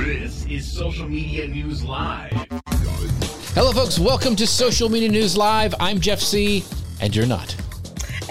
This is Social Media News Live. Hello, folks. Welcome to Social Media News Live. I'm Jeff Sieh, and you're not.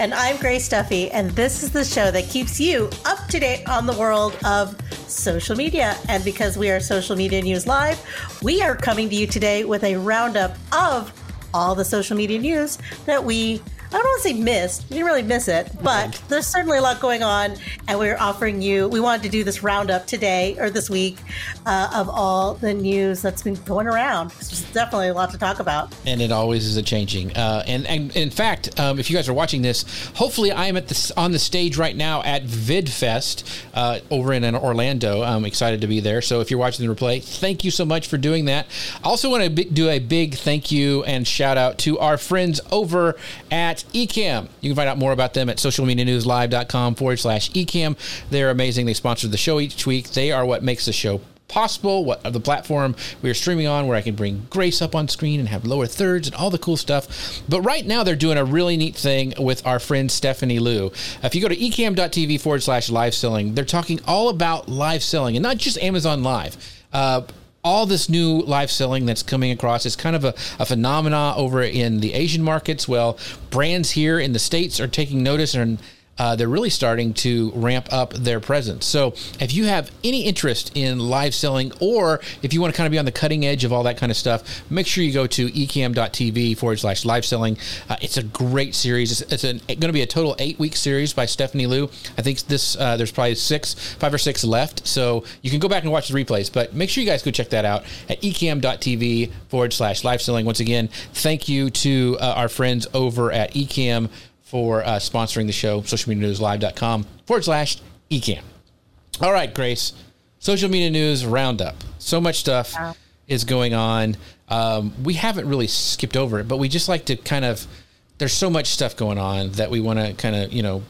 And I'm Grace Duffy, and this is the show that keeps you up to date on the world of social media. And because we are Social Media News Live, we are coming to you today with a roundup of all the social media news that we I don't want to say missed. We didn't really miss it, but there's certainly a lot going on, and we're offering you. We wanted to do this roundup today or this week uh, of all the news that's been going around. There's definitely a lot to talk about, and it always is a changing. Uh, and, and in fact, um, if you guys are watching this, hopefully I am at the on the stage right now at VidFest uh, over in Orlando. I'm excited to be there. So if you're watching the replay, thank you so much for doing that. I also want to do a big thank you and shout out to our friends over at Ecamm. You can find out more about them at socialmedianewslive.com forward slash Ecamm. They're amazing. They sponsor the show each week. They are what makes the show possible, what the platform we are streaming on, where I can bring Grace up on screen and have lower thirds and all the cool stuff. But right now, they're doing a really neat thing with our friend Stephanie Liu. If you go to ecamm.tv forward slash live selling, they're talking all about live selling and not just Amazon Live. Uh, all this new live selling that's coming across is kind of a, a phenomena over in the Asian markets. Well, brands here in the States are taking notice and uh, they're really starting to ramp up their presence. So, if you have any interest in live selling, or if you want to kind of be on the cutting edge of all that kind of stuff, make sure you go to ecamm.tv forward slash live selling. Uh, it's a great series. It's, it's going to be a total eight week series by Stephanie Liu. I think this uh, there's probably six, five or six left. So you can go back and watch the replays, but make sure you guys go check that out at ecamm.tv forward slash live selling. Once again, thank you to uh, our friends over at ecamm for uh, sponsoring the show, socialmedianewslive.com forward slash ecamm. All right, Grace, social media news roundup. So much stuff wow. is going on. Um, we haven't really skipped over it, but we just like to kind of, there's so much stuff going on that we want to kind of, you know,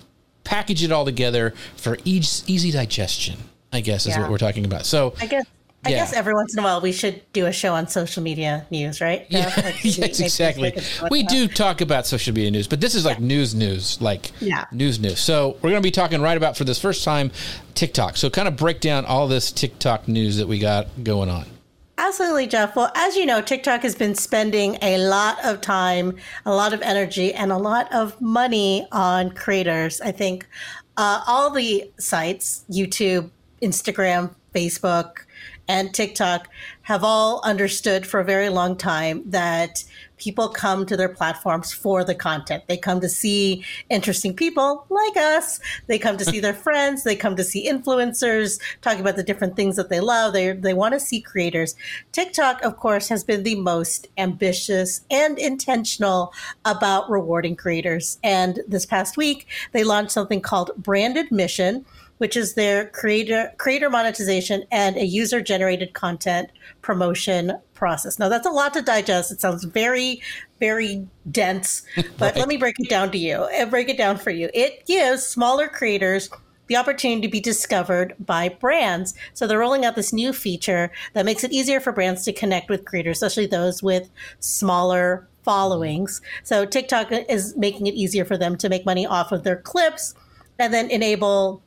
package it all together for easy, easy digestion, I guess is yeah. what we're talking about. So I guess I yeah. guess every once in a while we should do a show on social media news, right? Yeah, like, yes, exactly. We do talk about social media news, but this is like yeah. news, news, like yeah. news, news. So we're going to be talking right about for this first time TikTok. So kind of break down all this TikTok news that we got going on. Absolutely, Jeff. Well, as you know, TikTok has been spending a lot of time, a lot of energy, and a lot of money on creators. I think uh, all the sites, YouTube, Instagram, Facebook, and TikTok have all understood for a very long time that people come to their platforms for the content. They come to see interesting people like us. They come to see their friends. They come to see influencers talking about the different things that they love. They, they want to see creators. TikTok, of course, has been the most ambitious and intentional about rewarding creators. And this past week, they launched something called Branded Mission which is their creator creator monetization and a user generated content promotion process. Now that's a lot to digest. It sounds very very dense, but right. let me break it down to you. and uh, break it down for you. It gives smaller creators the opportunity to be discovered by brands. So they're rolling out this new feature that makes it easier for brands to connect with creators, especially those with smaller followings. So TikTok is making it easier for them to make money off of their clips and then enable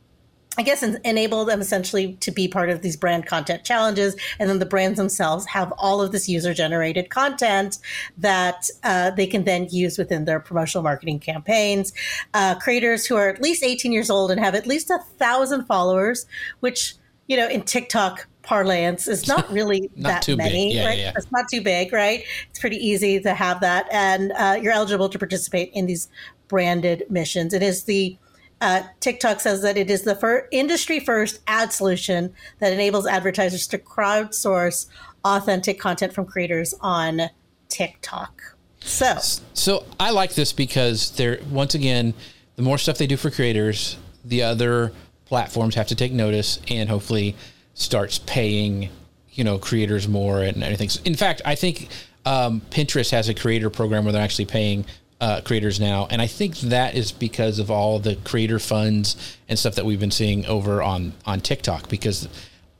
I guess enable them essentially to be part of these brand content challenges, and then the brands themselves have all of this user generated content that uh, they can then use within their promotional marketing campaigns. Uh, creators who are at least 18 years old and have at least a thousand followers, which you know in TikTok parlance is not really not that many, yeah, right? Yeah. It's not too big, right? It's pretty easy to have that, and uh, you're eligible to participate in these branded missions. It is the uh, TikTok says that it is the fir- industry first ad solution that enables advertisers to crowdsource authentic content from creators on TikTok. So, so I like this because they're once again, the more stuff they do for creators, the other platforms have to take notice and hopefully starts paying, you know, creators more and everything. In fact, I think um, Pinterest has a creator program where they're actually paying uh, creators now, and I think that is because of all the creator funds and stuff that we've been seeing over on on TikTok. Because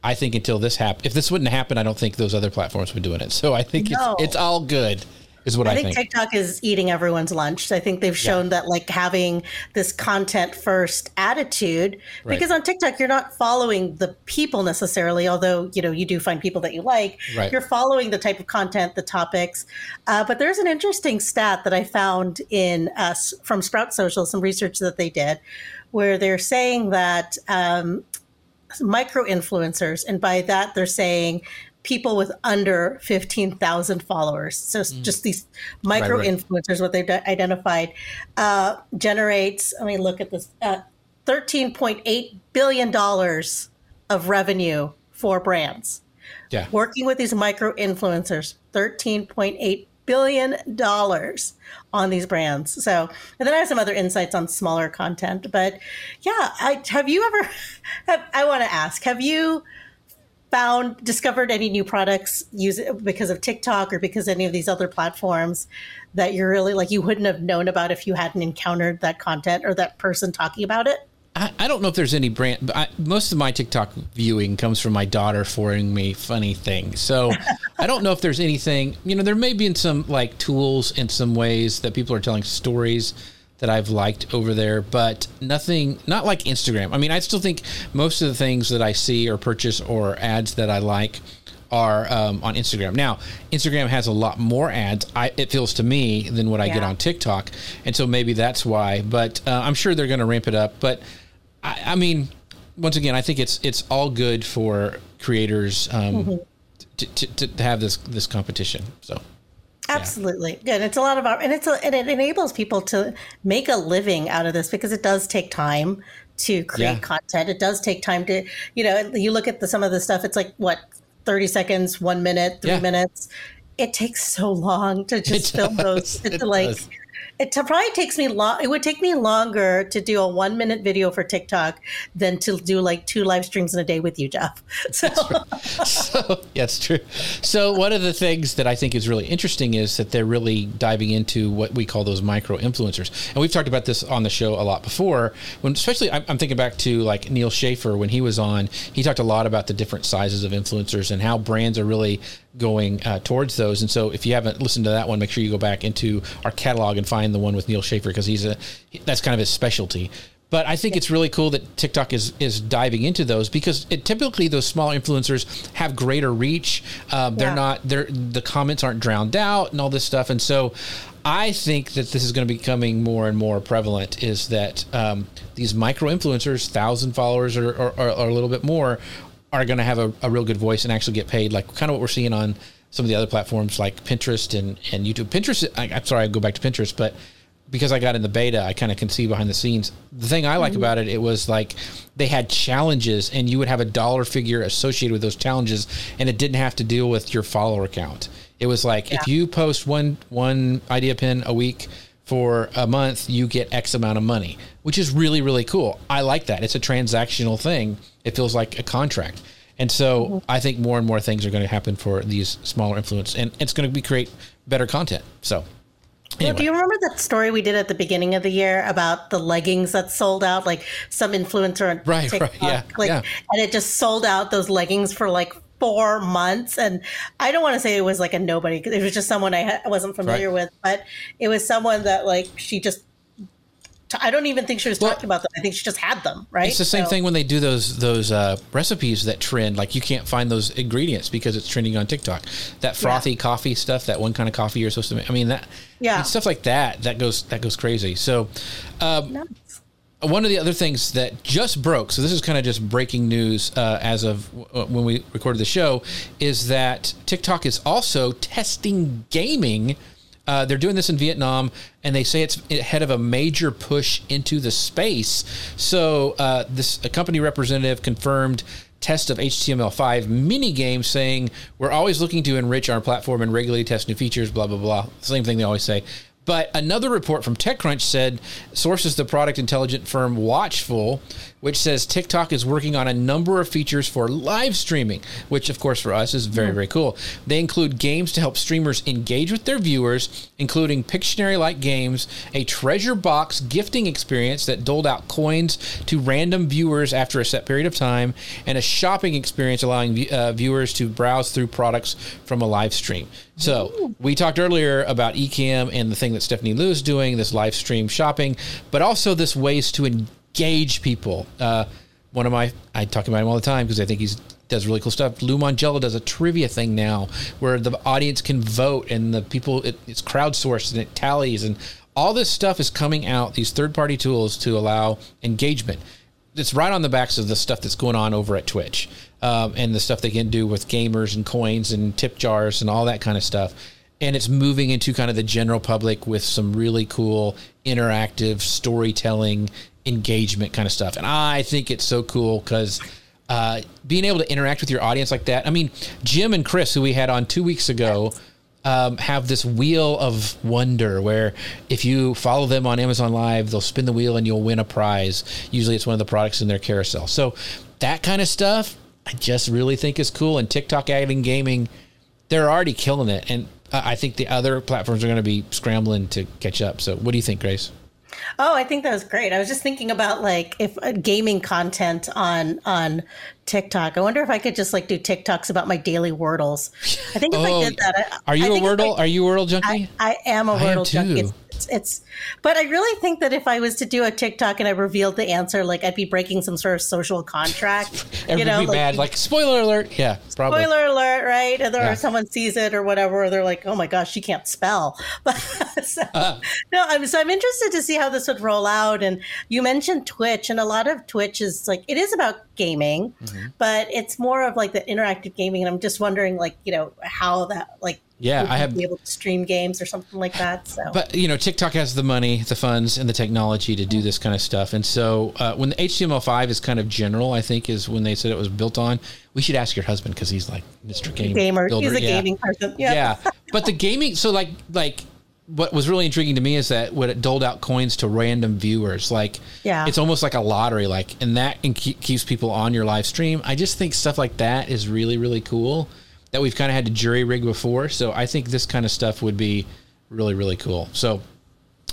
I think until this happened, if this wouldn't happen, I don't think those other platforms would be doing it. So I think no. it's it's all good is what I, I think, think, TikTok is eating everyone's lunch. I think they've shown yeah. that like having this content first attitude right. because on TikTok you're not following the people necessarily, although you know you do find people that you like. Right. You're following the type of content, the topics. Uh, but there's an interesting stat that I found in uh, from Sprout Social, some research that they did, where they're saying that. Um, micro influencers and by that they're saying people with under 15,000 followers. So mm. just these micro right, right. influencers, what they've identified, uh, generates, I mean, look at this, uh, $13.8 billion of revenue for brands. Yeah. Working with these micro influencers, $13.8 billion on these brands. So, and then I have some other insights on smaller content. But yeah, I have you ever? Have, I want to ask: Have you found discovered any new products use because of TikTok or because any of these other platforms that you're really like you wouldn't have known about if you hadn't encountered that content or that person talking about it? I, I don't know if there's any brand. But I, most of my TikTok viewing comes from my daughter forwarding me funny things. So I don't know if there's anything. You know, there may be in some like tools in some ways that people are telling stories that I've liked over there, but nothing, not like Instagram. I mean, I still think most of the things that I see or purchase or ads that I like are um, on Instagram. Now, Instagram has a lot more ads. I, it feels to me than what I yeah. get on TikTok, and so maybe that's why. But uh, I'm sure they're going to ramp it up. But I, I, mean, once again, I think it's it's all good for creators um, mm-hmm. to, to, to have this this competition. So Absolutely. Yeah. Good. It's a lot of, and it's, a, and it enables people to make a living out of this because it does take time to create yeah. content. It does take time to, you know, you look at the, some of the stuff, it's like what, 30 seconds, one minute, three yeah. minutes. It takes so long to just film those. It's like, does it probably takes me long. It would take me longer to do a one minute video for TikTok than to do like two live streams in a day with you, Jeff. So, so yes, true. So one of the things that I think is really interesting is that they're really diving into what we call those micro influencers, and we've talked about this on the show a lot before. When especially I'm, I'm thinking back to like Neal Schaffer when he was on, he talked a lot about the different sizes of influencers and how brands are really going uh, towards those. And so, if you haven't listened to that one, make sure you go back into our catalog and find the one with Neal Schaffer because he's a that's kind of his specialty. But I think it's really cool that TikTok is is diving into those because it, typically those small influencers have greater reach. Um, they're yeah. not they're the comments aren't drowned out and all this stuff. And so, I think that this is going to be becoming more and more prevalent. Is that um, these micro influencers, thousand followers or, or, or, a little bit more, are going to have a, a, real good voice and actually get paid, like kind of what we're seeing on some of the other platforms like Pinterest and, and YouTube. Pinterest, I, am sorry, I go back to Pinterest, but because I got in the beta, I kind of can see behind the scenes. The thing I like mm-hmm. about it, it was like they had challenges, and you would have a dollar figure associated with those challenges, and it didn't have to deal with your follower count. It was like yeah. if you post one one idea pin a week for a month, you get X amount of money, which is really really cool. I like that. It's a transactional thing it feels like a contract. And so mm-hmm. I think more and more things are going to happen for these smaller influencers, and it's going to be create better content. So. Anyway. do you remember that story we did at the beginning of the year about the leggings that sold out? Like some influencer on right, TikTok, right, yeah, like, yeah. and it just sold out those leggings for like four months. And I don't want to say it was like a nobody it was just someone I, I wasn't familiar right. with, but it was someone that like she just I don't even think she was well, talking about them. I think she just had them, right? It's the same so. thing when they do those those uh, recipes that trend. Like you can't find those ingredients because it's trending on TikTok. That frothy yeah. coffee stuff, that one kind of coffee you're supposed to make. I mean that, yeah, I mean, stuff like that. That goes that goes crazy. So, um, nice. one of the other things that just broke. So this is kind of just breaking news uh, as of w- when we recorded the show, is that TikTok is also testing gaming Uh, they're doing this in Vietnam, and they say it's ahead of a major push into the space. So uh, this a company representative confirmed test of HTML5 mini game saying we're always looking to enrich our platform and regularly test new features, blah, blah, blah. Same thing they always say. But another report from TechCrunch said sources the product intelligent firm Watchful, which says TikTok is working on a number of features for live streaming, which of course for us is very very cool. They include games to help streamers engage with their viewers, including Pictionary-like games, a treasure box gifting experience that doled out coins to random viewers after a set period of time, and a shopping experience allowing uh, viewers to browse through products from a live stream. So we talked earlier about Ecamm and the thing that Stephanie Liu is doing, this live stream shopping, but also this ways to engage people. Uh, one of my, I talk about him all the time because I think he's does really cool stuff. Lou Mongello does a trivia thing now where the audience can vote and the people it, it's crowdsourced and it tallies and all this stuff is coming out. These third party tools to allow engagement. It's right on the backs of the stuff that's going on over at Twitch um, and the stuff they can do with gamers and coins and tip jars and all that kind of stuff. And it's moving into kind of the general public with some really cool interactive storytelling engagement kind of stuff. And I think it's so cool because uh, being able to interact with your audience like that. I mean, Jim and Chris, who we had on two weeks ago, um, have this wheel of wonder where if you follow them on Amazon Live, they'll spin the wheel and you'll win a prize. Usually it's one of the products in their carousel. So that kind of stuff, I just really think is cool. And TikTok adding gaming, they're already killing it. And I think the other platforms are going to be scrambling to catch up. So what do you think, Grace? Oh, I think that was great. I was just thinking about like if uh, gaming content on on TikTok. I wonder if I could just like do TikToks about my daily Wordles. I think if Oh, I did that, I, Are you I a Wordle? I- Are you a Wordle junkie? I, I am a I am Wordle junkie. It's, it's, it's, but I really think that if I was to do a TikTok and I revealed the answer, like I'd be breaking some sort of social contract. Everybody you know, be bad. Like spoiler alert. Yeah, probably. spoiler alert, right? And there, Yeah. or someone sees it or whatever, or they're like, "Oh my gosh, she can't spell." But so, Uh. no, I'm so I'm interested to see how this would roll out. And you mentioned Twitch, and a lot of Twitch is like it is about gaming, Mm-hmm. but it's more of like the interactive gaming. And I'm just wondering, like, you know, how that like Yeah, I have- be able to stream games or something like that. So But you know, TikTok has the money, the funds, and the technology to do this kind of stuff. And so, uh, when the HTML5 is kind of general, I think is when they said it was built on. We should ask your husband because he's like Mr. Game gamer, Builder. he's a yeah. gaming person. yeah. Yeah. But the gaming, so like like what was really intriguing to me is that when it doled out coins to random viewers, like Yeah. it's almost like a lottery, like and that and keep, keeps people on your live stream. I just think stuff like that is really really cool that we've kind of had to jury rig before. So I think this kind of stuff would be really really cool. So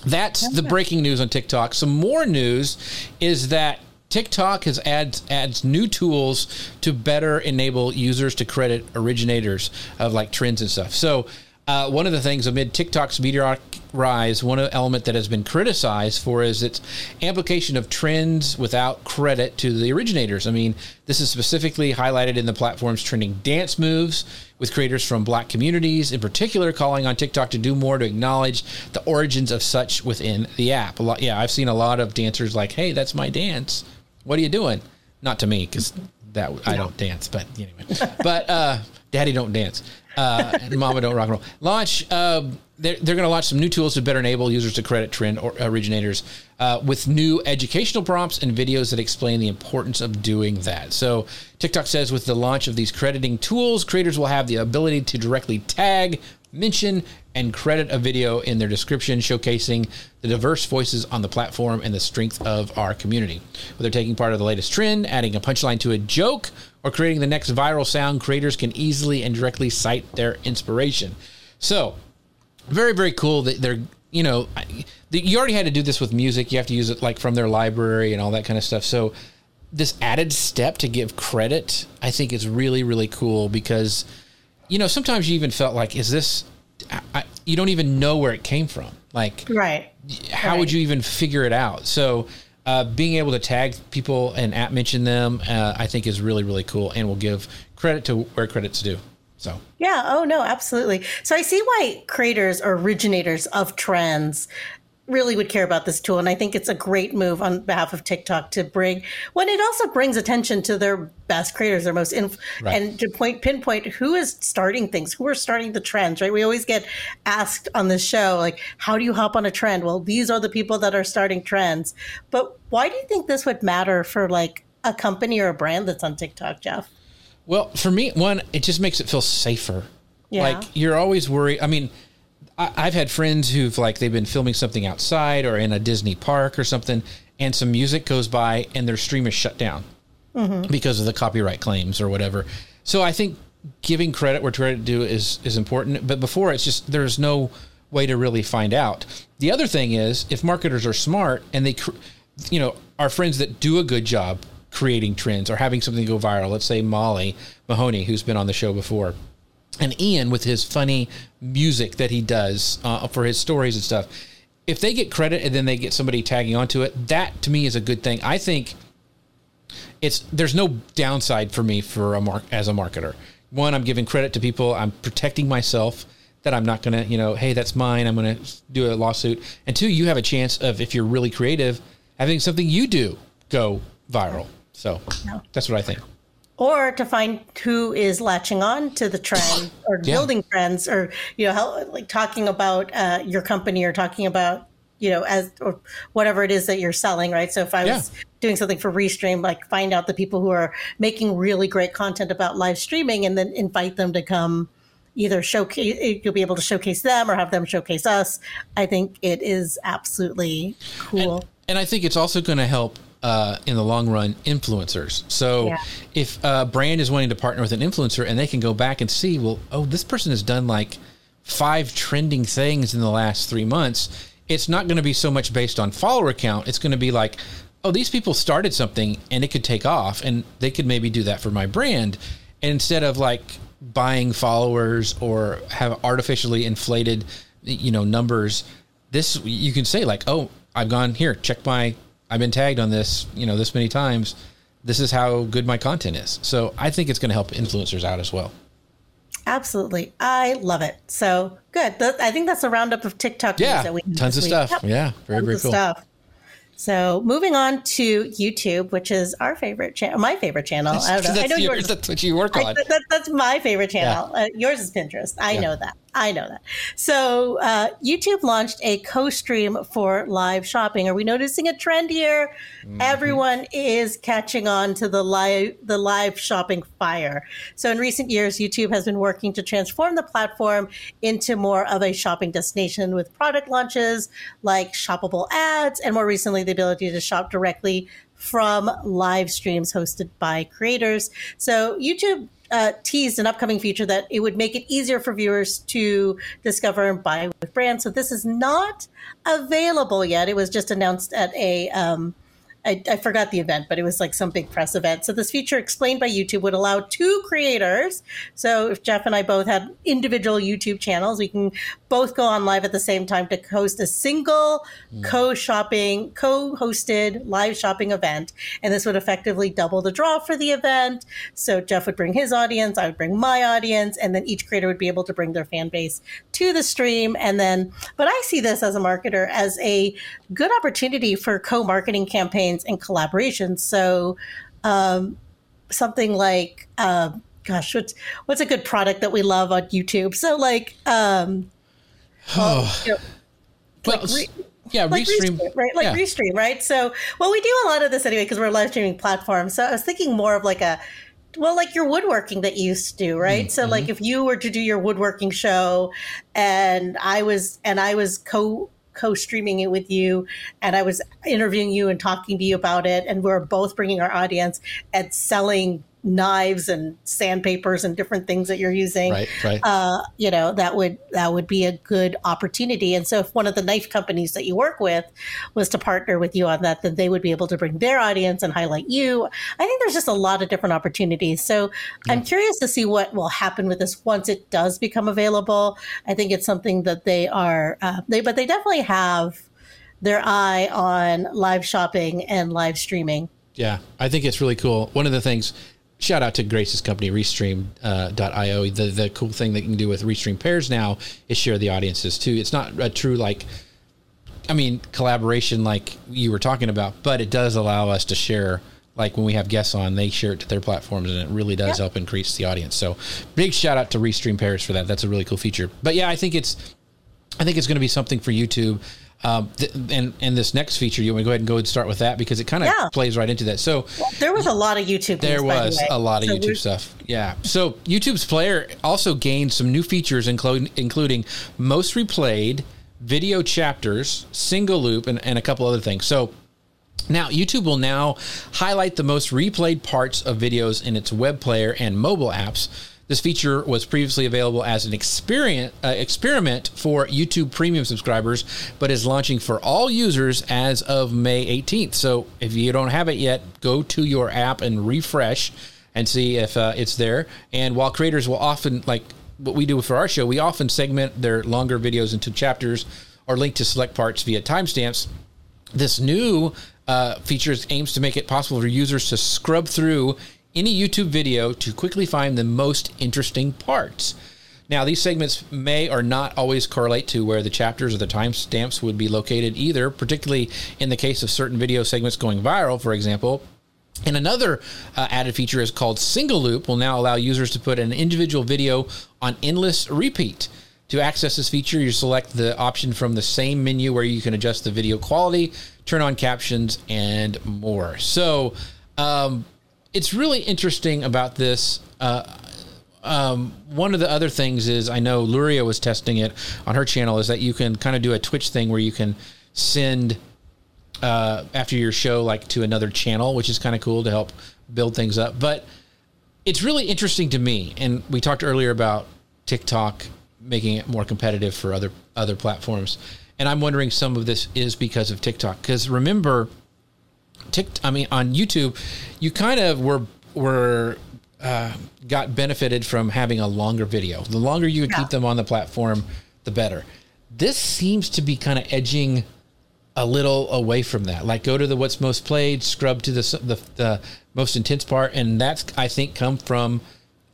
that's the breaking news on TikTok. Some more news is that TikTok has adds adds new tools to better enable users to credit originators of like trends and stuff. So uh, one of the things amid TikTok's meteoric rise, one element that has been criticized for is its amplification of trends without credit to the originators. I mean, this is specifically highlighted in the platform's trending dance moves, with creators from black communities in particular calling on TikTok to do more to acknowledge the origins of such within the app. A lot, yeah, I've seen a lot of dancers like, "Hey, that's my dance. What are you doing?" Not to me because that I don't dance, but anyway. but uh, Daddy don't dance, uh, Mama don't rock and roll. Launch. Uh, they're, they're going to launch some new tools to better enable users to credit trend or originators uh, with new educational prompts and videos that explain the importance of doing that. So, TikTok says with the launch of these crediting tools, creators will have the ability to directly tag, mention, and credit a video in their description, showcasing the diverse voices on the platform and the strength of our community. Whether taking part of the latest trend, adding a punchline to a joke, or creating the next viral sound, creators can easily and directly cite their inspiration. So, very very cool that they're you know you already had to do this with music you have to use it like from their library and all that kind of stuff so this added step to give credit i think is really really cool because you know sometimes you even felt like is this I, I, you don't even know where it came from like Right. How would you even figure it out so uh, being able to tag people and at mention them uh, i think is really really cool and will give credit to where credit's due so Yeah. Oh no, absolutely. So I see why creators or originators of trends really would care about this tool. And I think it's a great move on behalf of TikTok to bring when it also brings attention to their best creators, their most inf- right. and to point pinpoint who is starting things, who are starting the trends, right? We always get asked on this show, like, how do you hop on a trend? Well, these are the people that are starting trends. But why do you think this would matter for like a company or a brand that's on TikTok, Jeff? Well, for me, one, it just makes it feel safer. Yeah. Like you're always worried. I mean, I, have had friends who've like they've been filming something outside or in a Disney park or something, and some music goes by and their stream is shut down mm-hmm. because of the copyright claims or whatever. So I think giving credit where credit due is is important. But before it's just there's no way to really find out. The other thing is if marketers are smart and they, you know, our friends that do a good job creating trends or having something go viral. Let's say Molly Mahoney, who's been on the show before and Ian with his funny music that he does uh, for his stories and stuff. If they get credit and then they get somebody tagging onto it, that to me is a good thing. I think it's there's no downside for me for a mark as a marketer. One, I'm giving credit to people. I'm protecting myself that I'm not going to, you know, hey, that's mine. I'm going to do a lawsuit. And two, you have a chance of if you're really creative, having something you do go viral. So that's what I think or to find who is latching on to the trend or yeah. building trends or you know how, like talking about uh, your company or talking about you know as or whatever it is that you're selling right? So if i was doing something for restream like find out the people who are making really great content about live streaming and then invite them to come either showcase you'll be able to showcase them or have them showcase us i think it is absolutely cool. and, and i think it's also going to help uh, in the long run influencers. So yeah. if a brand is wanting to partner with an influencer and they can go back and see, well, oh, this person has done like five trending things in the last three months. It's not going to be so much based on follower count. It's going to be like, oh, these people started something and it could take off, and they could maybe do that for my brand and instead of like buying followers or have artificially inflated, you know, numbers. This you can say like, oh, I've gone here, check my I've been tagged on this, you know, this many times. This is how good my content is. So I think it's going to help influencers out as well. Absolutely. I love it. So good. I think that's a roundup of TikTok yeah, that we tons of stuff. Yep. Yeah, very, tons very cool. Stuff. So moving on to YouTube, which is our favorite channel, my favorite channel. I don't know. I know yours. That's what you work on. I, that, that's my favorite channel. Yeah. Uh, yours is Pinterest. I yeah. know that. I know that. So uh, YouTube launched a co-stream for live shopping. Are we noticing a trend here? Mm-hmm. Everyone is catching on to the live the live shopping fire. So in recent years, YouTube has been working to transform the platform into more of a shopping destination with product launches like shoppable ads, and more recently, the ability to shop directly from live streams hosted by creators. So YouTube uh, teased an upcoming feature that it would make it easier for viewers to discover and buy with brands. So this is not available yet. It was just announced at a um, I, I, forgot the event, but it was like some big press event. So this feature explained by YouTube would allow two creators. So if Jeff and I both had individual YouTube channels, we can both go on live at the same time to host a single mm. co-shopping, co-hosted live shopping event. And this would effectively double the draw for the event. So Jeff would bring his audience, I would bring my audience, and then each creator would be able to bring their fan base to the stream. And then, but I see this as a marketer as a good opportunity for co-marketing campaigns and collaborations. So, um, something like, uh, gosh, what's what's a good product that we love on YouTube? So, like, um, oh, you know, well, like re- yeah, like restream, restream, right? Like yeah. restream, right? So, well, we do a lot of this anyway because we're a live streaming platform. So, I was thinking more of like a well like your woodworking that you used to do right mm-hmm. so like if you were to do your woodworking show and i was and i was co co-streaming it with you and I was interviewing you and talking to you about it and we are both bringing our audience and selling knives and sandpapers and different things that you're using right, right. Uh, you know that would that would be a good opportunity and so if one of the knife companies that you work with was to partner with you on that then they would be able to bring their audience and highlight you i think there's just a lot of different opportunities so yeah. i'm curious to see what will happen with this once it does become available i think it's something that they are uh, they but they definitely have their eye on live shopping and live streaming yeah, I think it's really cool. One of the things shout out to Grace's company, Restream.io. Uh, the the cool thing that you can do with Restream pairs now is share the audiences too. It's not a true like I mean, collaboration like you were talking about, but it does allow us to share. Like when we have guests on, they share it to their platforms, and it really does help increase the audience. So, big shout out to Restream Pairs for that. That's a really cool feature. But yeah, I think it's, I think it's going to be something for YouTube. Um, th- and and this next feature, you want to go ahead and go and start with that because it kind of Yeah. plays right into that. So There was a lot of YouTube. there the was way. a lot of So YouTube stuff. Yeah. So YouTube's player also gained some new features, including including most replayed, video chapters, single loop, and, and a couple other things. So now YouTube will now highlight the most replayed parts of videos in its web player and mobile apps. This feature was previously available as an experiment, uh, experiment for YouTube Premium subscribers, but is launching for all users as of May 18th. So if you don't have it yet, go to your app and refresh and see if uh, it's there. And while creators will often, like what we do for our show, we often segment their longer videos into chapters or link to select parts via timestamps this new uh, feature aims to make it possible for users to scrub through any YouTube video to quickly find the most interesting parts. Now, these segments may or not always correlate to where the chapters or the timestamps would be located either, particularly in the case of certain video segments going viral, for example. And another uh, added feature is called Single Loop, will now allow users to put an individual video on endless repeat. To access this feature, you select the option from the same menu where you can adjust the video quality, turn on captions, and more. So, um, it's really interesting about this. Uh, um, one of the other things is I know Luria was testing it on her channel is that you can kind of do a Twitch thing where you can send uh, after your show like to another channel, which is kind of cool to help build things up. But it's really interesting to me, and we talked earlier about TikTok making it more competitive for other other platforms, and I'm wondering some of this is because of TikTok. Because remember, Tik, I mean, on YouTube, you kind of were were uh, got benefited from having a longer video. The longer you Yeah. keep them on the platform, the better. This seems to be kind of edging a little away from that. Like go to the what's most played, scrub to the the, the most intense part, and that's I think come from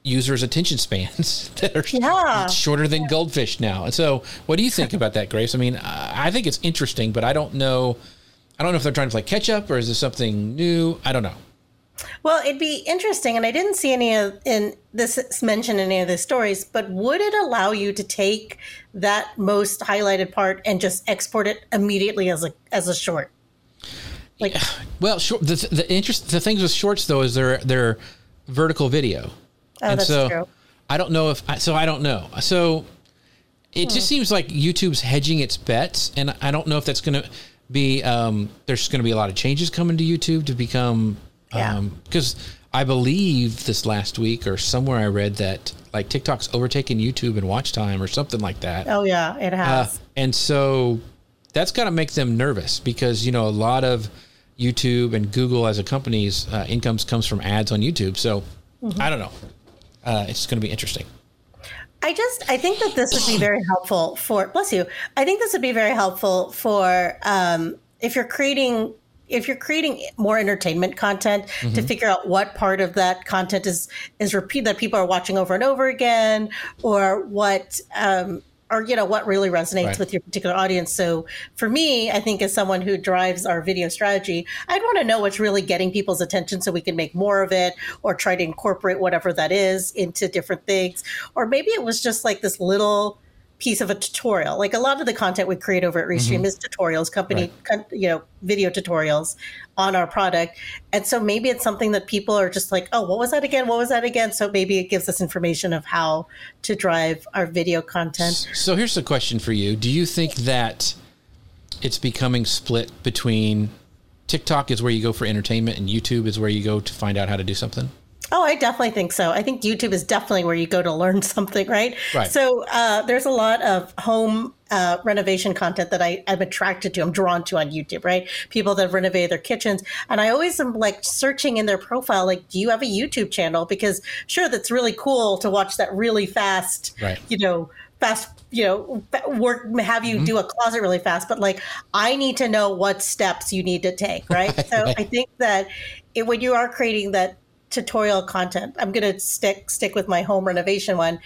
users' attention spans that are Yeah. shorter than goldfish now. And so, what do you think about that, Grace? I mean, I think it's interesting, but I don't know. I don't know if they're trying to play catch up or is this something new. I don't know. Well, it'd be interesting, and I didn't see any of in this mention in any of the stories. But would it allow you to take that most highlighted part and just export it immediately as a as a short? Like, Well, short, the the interest the things with shorts though is they're they're vertical video, oh, that's so true. I don't know if I, so. I don't know. So it Hmm. just seems like YouTube's hedging its bets, and I don't know if that's going to be. Um, there's going to be a lot of changes coming to YouTube to become. Yeah. Because I believe this last week or somewhere I read that like TikTok's overtaken YouTube in watch time or something like that. Oh yeah, it Uh, has. and so that's got to make them nervous because you know a lot of YouTube and Google as a company's uh, incomes comes from ads on YouTube. So Mm-hmm. I don't know. Uh, it's going to be interesting. I just I think that this would be very helpful for bless you. I think this would be very helpful for um, if you're creating if you're creating more entertainment content to figure out what part of that content is is repeat that people are watching over and over again or what um, or you know what really resonates Right. with your particular audience. So for me, I think as someone who drives our video strategy, I'd want to know what's really getting people's attention so we can make more of it or try to incorporate whatever that is into different things. Or maybe it was just like this little piece of a tutorial. Like a lot of the content we create over at Restream mm-hmm. is tutorials, company, con- you know, video tutorials on our product. And so maybe it's something that people are just like, oh, what was that again? What was that again? So maybe it gives us information of how to drive our video content. So here's the question for you: Do you think that it's becoming split between TikTok is where you go for entertainment and YouTube is where you go to find out how to do something? Oh, I definitely think so. I think YouTube is definitely where you go to learn something, right? Right. So uh, there's a lot of home uh, renovation content that I, I'm attracted to. I'm drawn to on YouTube, right? People that have renovated their kitchens, and I always am like searching in their profile, like, do you have a YouTube channel? Because sure, that's really cool to watch that really fast, Right. you know, fast, you know, work, have you do a closet really fast. But like, I need to know what steps you need to take, right? so I think that it, when you are creating that tutorial content, I'm going to stick stick with my home renovation one.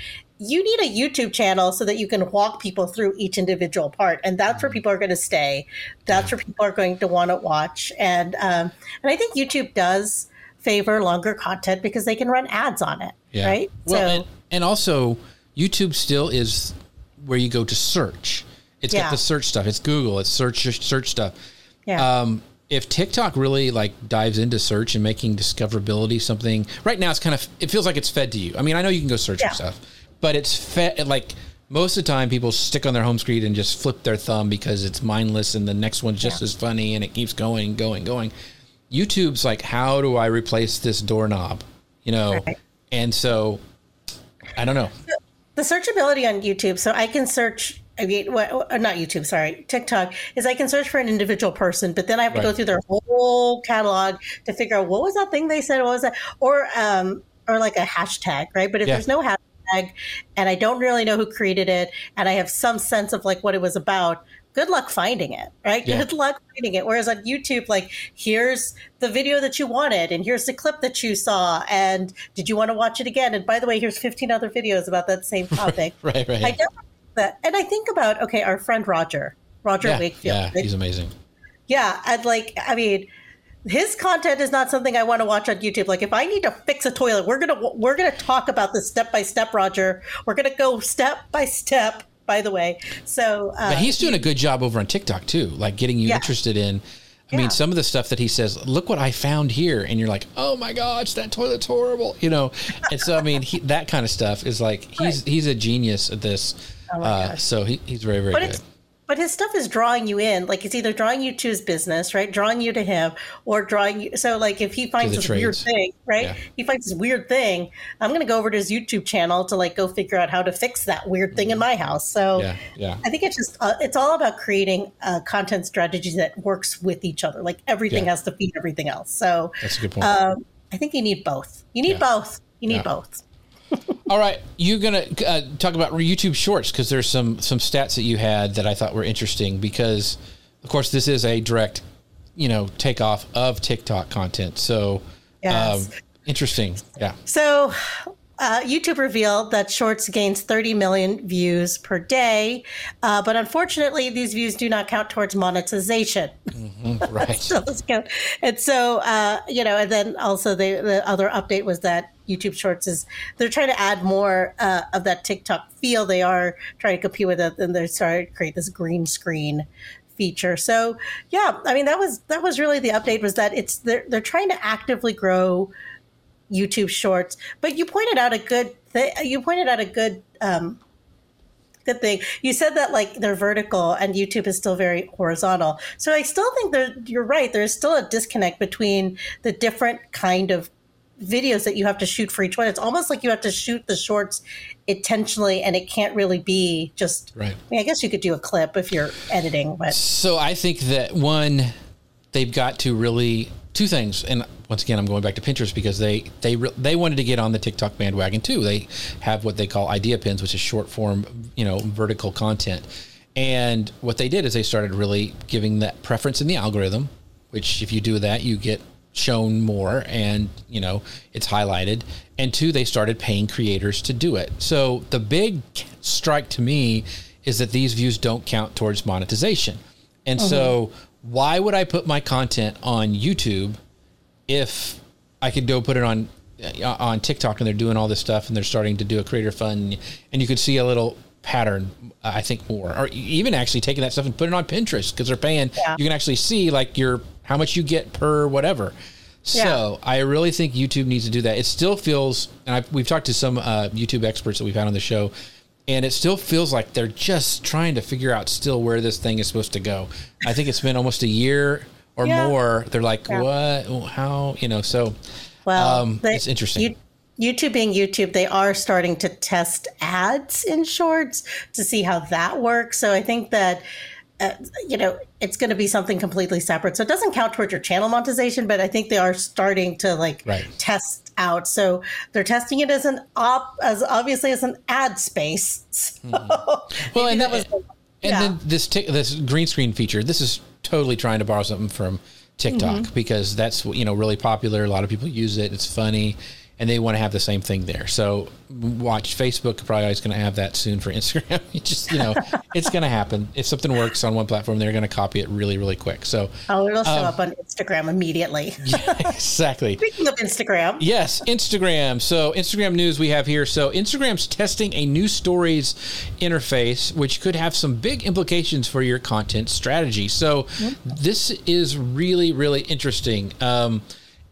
you need a YouTube channel so that you can walk people through each individual part, and that's where people are going to stay. That's where people are going to want to watch, and um, and I think YouTube does favor longer content because they can run ads on it, Yeah. right? Well, and, and also YouTube still is where you go to search. It's Yeah. got the search stuff. It's Google. It's search search stuff. yeah, Um, if TikTok really like dives into search and making discoverability something, right now it's kind of it feels like it's fed to you. I mean, I know you can go search Yeah. for stuff, but it's fed like most of the time people stick on their home screen and just flip their thumb because it's mindless and the next one's just Yeah. as funny and it keeps going, going, going. YouTube's like, how do I replace this doorknob? You know, Right. and so I don't know. the searchability on YouTube. So I can search. I mean, what, not YouTube, sorry, TikTok is I can search for an individual person, but then I have to go through their whole catalog to figure out what was that thing they said, what was that, or um, or like a hashtag, right? But if Yeah. there's no hashtag, and I don't really know who created it, and I have some sense of like what it was about, good luck finding it, right? Yeah. Good luck finding it. Whereas on YouTube, like here's the video that you wanted, and here's the clip that you saw, and did you want to watch it again? And by the way, here's 15 other videos about that same topic. Right, right. I that, and I think about okay, our friend Roger, Roger yeah, Wakefield. yeah, right? he's amazing. yeah, and like I mean, his content is not something I want to watch on YouTube. Like if I need to fix a toilet, we're gonna we're gonna talk about this step by step, Roger. We're gonna go step by step. By the way, so uh, But he's doing a good job over on TikTok too, like getting you Yeah. interested in. I Yeah. mean, some of the stuff that he says, look what I found here. And you're like, oh my gosh, that toilet's horrible. You know? And so, I mean, he, that kind of stuff is like, he's, Right. he's a genius at this. Oh uh, so he, he's very, very but good. but his stuff is drawing you in. Like it's either drawing you to his business, right? Drawing you to him, or drawing you. So like if he finds the this weird thing, right? Yeah. He finds this weird thing. I'm going to go over to his YouTube channel to like go figure out how to fix that weird thing in my house. So Yeah, yeah. I think it's just uh, it's all about creating a content strategy that works with each other. Like everything Yeah. has to feed everything else. So That's a good point. um, I think you need both. You need Yeah. both. You need Yeah. both. All right, you're gonna uh, talk about YouTube Shorts because there's some some stats that you had that I thought were interesting because, of course, this is a direct, you know, takeoff of TikTok content. So, Yes. um, interesting. Yeah. So, uh, YouTube revealed that Shorts gains 30 million views per day, uh, but unfortunately, these views do not count towards monetization. Right. so count. And so, uh, you know, and then also the, the other update was that YouTube Shorts is they're trying to add more uh, of that TikTok feel. They are trying to compete with it, and they're starting to create this green screen feature. So, yeah, I mean, that was that was really the update. Was that it's they're they're trying to actively grow YouTube Shorts. But you pointed out a good thing. You pointed out a good um, good thing. You said that like they're vertical and YouTube is still very horizontal. So I still think that you're right. There's still a disconnect between the different kind of videos that you have to shoot for each one. It's almost like you have to shoot the shorts intentionally, and it can't really be just. Right. I mean, I guess you could do a clip if you're editing, but So I think that one, they've got to really two things, and once again, I'm going back to Pinterest because they they they wanted to get on the TikTok bandwagon too. They have what they call idea pins, which is short form, you know, vertical content. And what they did is they started really giving that preference in the algorithm, which if you do that, you get shown more and you know it's highlighted and two they started paying creators to do it so the big strike to me is that these views don't count towards monetization and so mm-hmm. Why would i put my content on youtube if I could go put it on uh, on TikTok and they're doing all this stuff and they're starting to do a creator fund and you could see a little pattern uh, I think more? Or even actually taking that stuff and put it on Pinterest because they're paying Yeah. you can actually see like your how much you get per whatever. So I really think YouTube needs to do that. It still feels and I've, we've talked to some uh, YouTube experts that we've had on the show and it still feels like they're just trying to figure out still where this thing is supposed to go I think it's been almost a year or Yeah. more they're like Yeah. what how you know so Well, Um, they- it's interesting. You, YouTube being YouTube, they are starting to test ads in shorts to see how that works. So I think that. Uh, you know, it's going to be something completely separate. So it doesn't count towards your channel monetization, but I think they are starting to like Right. test out. So they're testing it as an op, as obviously as an ad space. So Hmm. well and that was- and yeah. then this tic this green screen feature this is totally trying to borrow something from TikTok Mm-hmm. because that's you know really popular a lot of people use it it's funny and they want to have the same thing there. So watch Facebook probably is going to have that soon for Instagram. It just you know, it's going to happen. If something works on one platform, they're going to copy it really really quick. So oh, it'll show um, up on Instagram immediately. yeah, exactly. Speaking of Instagram, yes, Instagram. So Instagram news we have here. So Instagram's testing a new stories interface, which could have some big implications for your content strategy. So mm-hmm. this is really really interesting. Um,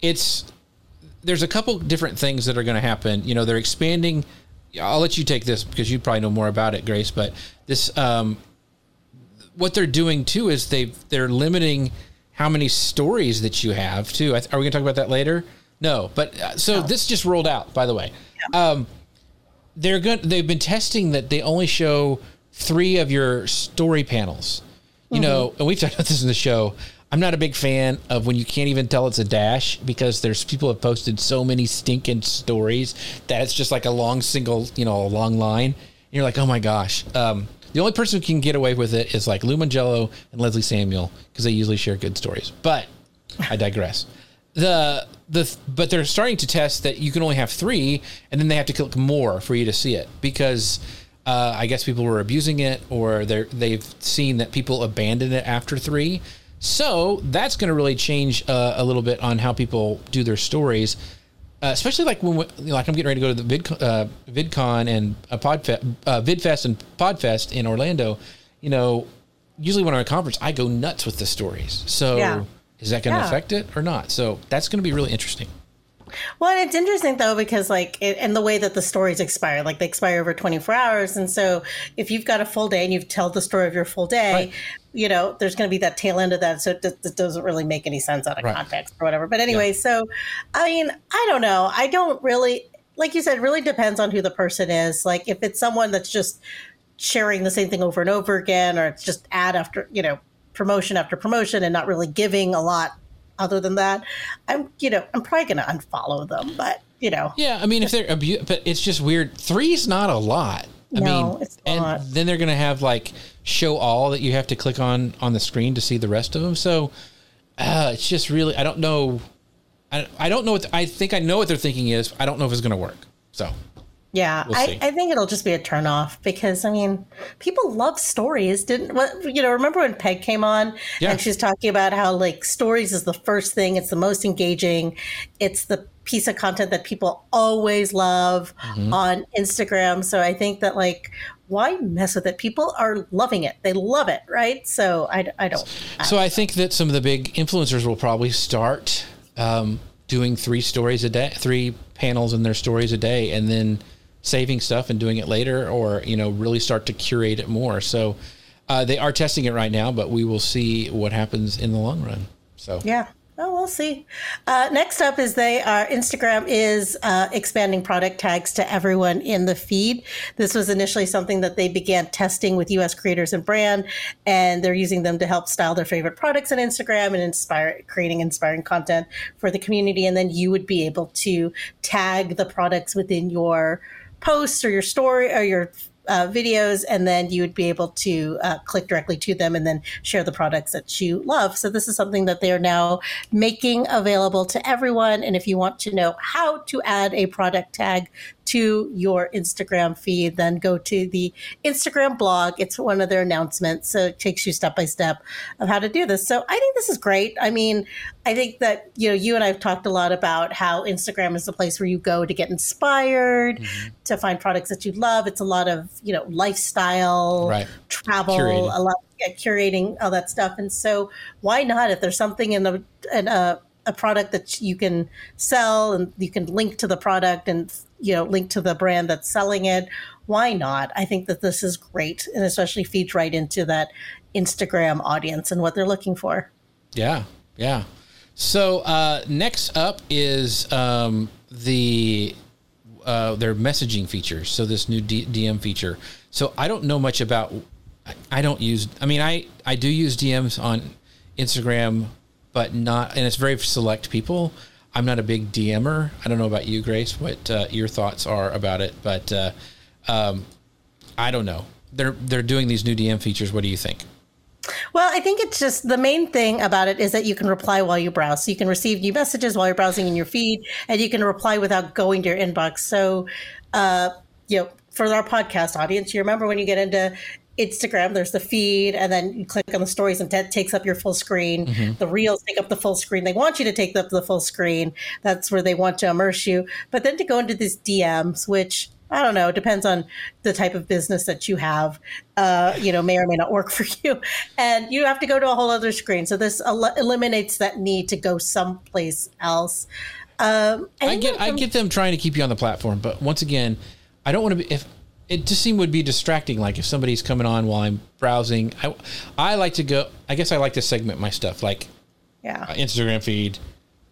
it's there's a couple different things that are going to happen. You know, they're expanding. I'll let you take this because you probably know more about it, Grace. But this, um, what they're doing too is they they're limiting how many stories that you have too. Are we going to talk about that later? No, but uh, so no. this just rolled out. By the way, yeah. um, they're good. They've been testing that they only show three of your story panels. You mm-hmm. know, and we've talked about this in the show. I'm not a big fan of when you can't even tell it's a dash because there's people have posted so many stinking stories that it's just like a long single, you know, a long line. And you're like, oh my gosh. Um, the only person who can get away with it is like Lou Mongello and Leslie Samuel because they usually share good stories. But I digress. the the but they're starting to test that you can only have three, and then they have to click more for you to see it because uh, I guess people were abusing it or they they've seen that people abandon it after three. So that's going to really change uh, a little bit on how people do their stories, uh, especially like when we, like I'm getting ready to go to the Vid, uh, VidCon and a Podfest, uh, VidFest and Podfest in Orlando. You know, usually when I'm at a conference, I go nuts with the stories. So yeah. is that going to yeah. affect it or not? So that's going to be really interesting. Well, it's interesting though because like it, and the way that the stories expire, like they expire over 24 hours, and so if you've got a full day and you've told the story of your full day, right. You know, there's going to be that tail end of that, so it, it, doesn't really make any sense out of right. context or whatever. But anyway, yeah. so I mean, I don't know. I don't really, like you said, really depends on who the person is. Like if it's someone that's just sharing the same thing over and over again, or it's just ad after, you know, promotion after promotion and not really giving a lot other than that, I'm you know I'm probably going to unfollow them. But you know, yeah, I mean if they're abu- but it's just weird. Three's not a lot. I no, mean, and then they're going to have like show all that you have to click on on the screen to see the rest of them. So uh, it's just really I don't know. I, I don't know what the, I think I know what they're thinking is. I don't know if it's going to work. So yeah, we'll I, I, think it'll just be a turnoff because I mean, people love stories. Didn't what you know? Remember when Peg came on yeah. and she's talking about how like stories is the first thing. It's the most engaging. It's the piece of content that people always love mm-hmm. on Instagram. So I think that like why mess with it? People are loving it. They love it, right? So I, I don't. I so don't I think that some of the big influencers will probably start um, doing three stories a day, three panels in their stories a day, and then saving stuff and doing it later, or you know, really start to curate it more. So uh, they are testing it right now, but we will see what happens in the long run. So yeah. Oh, we'll see. Uh, next up is they are Instagram is uh, expanding product tags to everyone in the feed. This was initially something that they began testing with U.S. creators and brand, and they're using them to help style their favorite products on Instagram and inspire creating inspiring content for the community. And then you would be able to tag the products within your posts or your story or your uh, videos, and then you would be able to uh, click directly to them and then share the products that you love. So, this is something that they are now making available to everyone. And if you want to know how to add a product tag to your Instagram feed, then go to the Instagram blog. It's one of their announcements. So it takes you step by step of how to do this. So I think this is great. I mean, I think that, you know, you and I have talked a lot about how Instagram is the place where you go to get inspired, mm-hmm. to find products that you love. It's a lot of, you know, lifestyle, right. travel, Curating. a lot yeah, curating all that stuff. And so why not if there's something in a, in a a product that you can sell and you can link to the product and you know link to the brand that's selling it. Why not? I think that this is great and especially feeds right into that instagram audience and what they're looking for. Yeah yeah. So uh, next up is um, the uh, their messaging features so this new D- dm feature. So i don't know much about i don't use i mean i i do use dms on instagram but not, and it's very select people. I'm not a big DMer. I don't know about you, Grace, what uh, your thoughts are about it, but uh, um, I don't know. They're they're doing these new DM features. What do you think? Well, I think it's just the main thing about it is that you can reply while you browse. So you can receive new messages while you're browsing in your feed, and you can reply without going to your inbox. So, uh, you know, for our podcast audience, you remember when you get into Instagram, there's the feed, and then you click on the stories, and that takes up your full screen. Mm-hmm. The reels take up the full screen. They want you to take up the full screen. That's where they want to immerse you. But then to go into these DMs, which I don't know. Depends on the type of business that you have. Uh, you know, may or may not work for you, and you have to go to a whole other screen. So this el- eliminates that need to go someplace else. Um, I get, I get them trying to keep you on the platform, but once again, I don't want to be. If it just seemed would be distracting, like if somebody's coming on while I'm browsing, I, I like to go. I guess I like to segment my stuff, like yeah, uh, Instagram feed,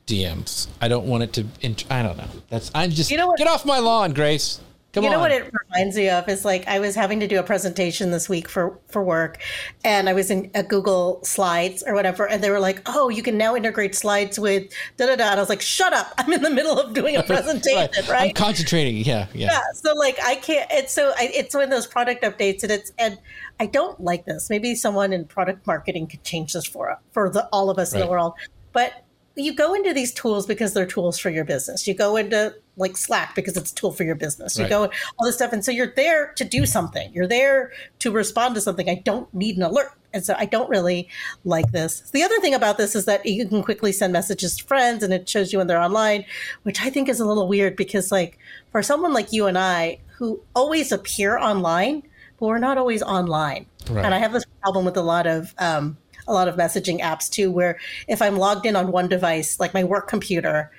DMs. I don't want it to. I don't know. That's I'm just you know what? get off my lawn, Grace. Come you know what it reminds me of is like I was having to do a presentation this week for for work, and I was in a Google Slides or whatever, and they were like, "Oh, you can now integrate slides with da da da." And I was like, "Shut up! I'm in the middle of doing a presentation, right. right? I'm concentrating. Yeah, yeah. Yeah. So like I can't. It's so I, it's when those product updates, and it's and I don't like this. Maybe someone in product marketing could change this for for the all of us right. in the world, but you go into these tools because they're tools for your business. You go into like Slack because it's a tool for your business. You right. go all this stuff, and so you're there to do something. You're there to respond to something. I don't need an alert, and so I don't really like this. The other thing about this is that you can quickly send messages to friends, and it shows you when they're online, which I think is a little weird because, like, for someone like you and I who always appear online, but we're not always online, right. and I have this problem with a lot of. Um, a lot of messaging apps too, where if I'm logged in on one device, like my work computer,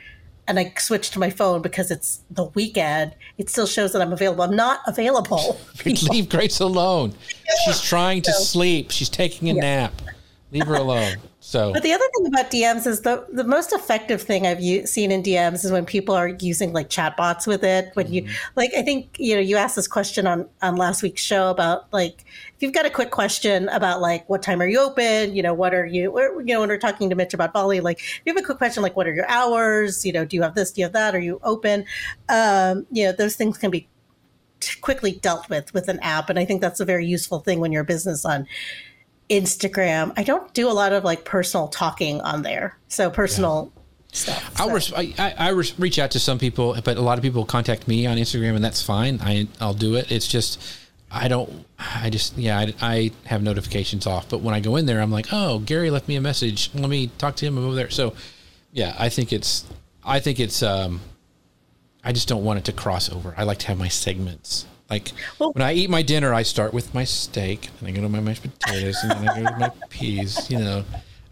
and I switch to my phone because it's the weekend, it still shows that I'm available. I'm not available. Leave Grace alone. She's trying to so, sleep. She's taking a yeah. nap. Leave her alone. So, but the other thing about DMs is the the most effective thing I've u- seen in DMs is when people are using like chatbots with it. When mm-hmm. you like, I think you know you asked this question on on last week's show about like if you've got a quick question about like what time are you open, you know, what are you, or, you know, when we're talking to Mitch about Bali, like if you have a quick question like what are your hours, you know, do you have this, do you have that, are you open? Um, you know, those things can be quickly dealt with with an app, and I think that's a very useful thing when you're a business on Instagram. I don't do a lot of like personal talking on there. So personal yeah. stuff. I'll res- I, I, I reach out to some people, but a lot of people contact me on Instagram, and that's fine. I I'll do it. It's just I don't. I just yeah. I, I have notifications off, but when I go in there, I'm like, oh, Gary left me a message. Let me talk to him over there. So yeah, I think it's. I think it's. Um, I just don't want it to cross over. I like to have my segments. Like well, when I eat my dinner, I start with my steak, and I go to my mashed potatoes, and then I go to my peas. You know,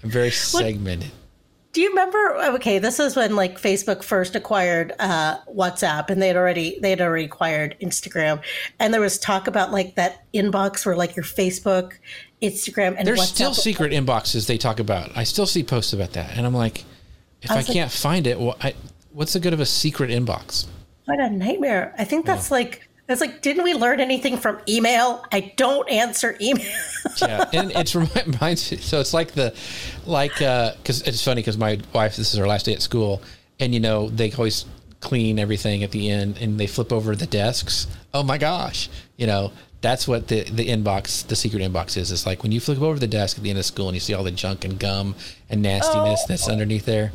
I'm very segmented. Do you remember? Okay, this is when like Facebook first acquired uh, WhatsApp, and they had already they had already acquired Instagram, and there was talk about like that inbox where like your Facebook, Instagram, and there's WhatsApp still secret inboxes they talk about. I still see posts about that, and I'm like, if I, I can't like, find it, well, I, what's the good of a secret inbox? What a nightmare! I think that's yeah. like it's like, didn't we learn anything from email? I don't answer email. yeah, and it's reminds me. So it's like the, like, because uh, it's funny because my wife, this is her last day at school, and you know they always clean everything at the end, and they flip over the desks. Oh my gosh, you know that's what the the inbox, the secret inbox is. It's like when you flip over the desk at the end of school and you see all the junk and gum and nastiness oh. that's underneath there.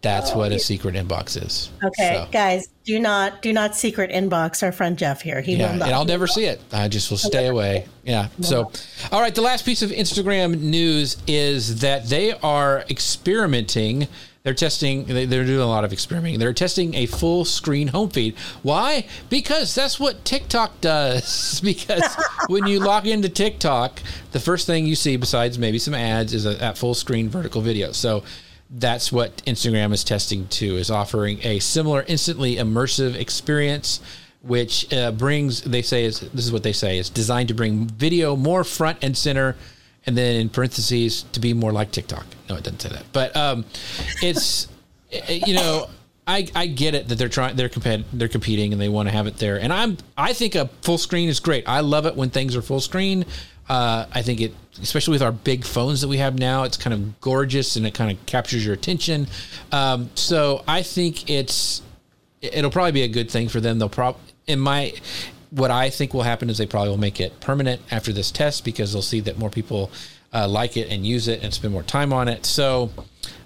That's oh, what a secret inbox is. Okay, so. guys, do not do not secret inbox our friend Jeff here. He yeah, will not. And I'll never see it. I just will stay away. Yeah. So, all right. The last piece of Instagram news is that they are experimenting. They're testing. They're doing a lot of experimenting. They're testing a full screen home feed. Why? Because that's what TikTok does. because when you log into TikTok, the first thing you see, besides maybe some ads, is a, that full screen vertical video. So that's what Instagram is testing too, is offering a similar instantly immersive experience, which uh, brings, they say, is this is what they say, is designed to bring video more front and center, and then in parentheses, to be more like TikTok. No, it doesn't say that. But um, it's, you know, I, I get it that they're trying they're compet- they're competing and they want to have it there and I'm I think a full screen is great I love it when things are full screen uh, I think it, especially with our big phones that we have now, it's kind of gorgeous and it kind of captures your attention. Um, so I think it's it'll probably be a good thing for them. They'll probably in my what I think will happen is they probably will make it permanent after this test because they'll see that more people uh, like it and use it and spend more time on it. So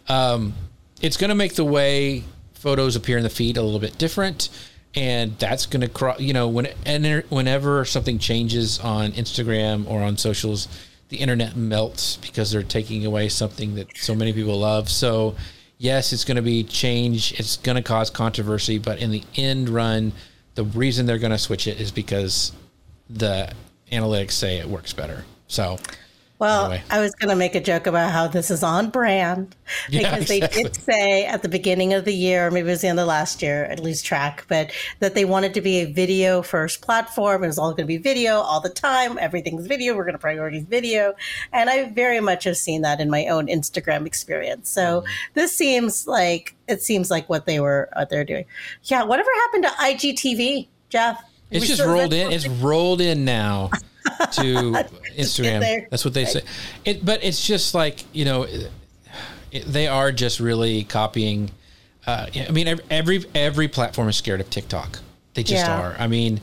um, it's going to make the way photos appear in the feed a little bit different. And that's going to, cro- you know, when and whenever something changes on Instagram or on socials, the internet melts because they're taking away something that so many people love. So, yes, it's going to be change. It's going to cause controversy, but in the end run, the reason they're going to switch it is because the analytics say it works better. So, well, anyway. I was going to make a joke about how this is on brand because yeah, exactly. they did say at the beginning of the year, maybe it was the end of last year, at least track, but that they wanted to be a video first platform. It was all going to be video all the time. Everything's video. We're going to prioritize video. And I very much have seen that in my own Instagram experience. So mm-hmm. this seems like, it seems like what they were, what they're doing. Yeah. Whatever happened to IGTV, Jeff? It's just rolled in. It's rolled in now. to Instagram. That's what they say. It, but it's just like you know, it, they are just really copying. Uh, I mean, every every platform is scared of TikTok. They just yeah. are. I mean,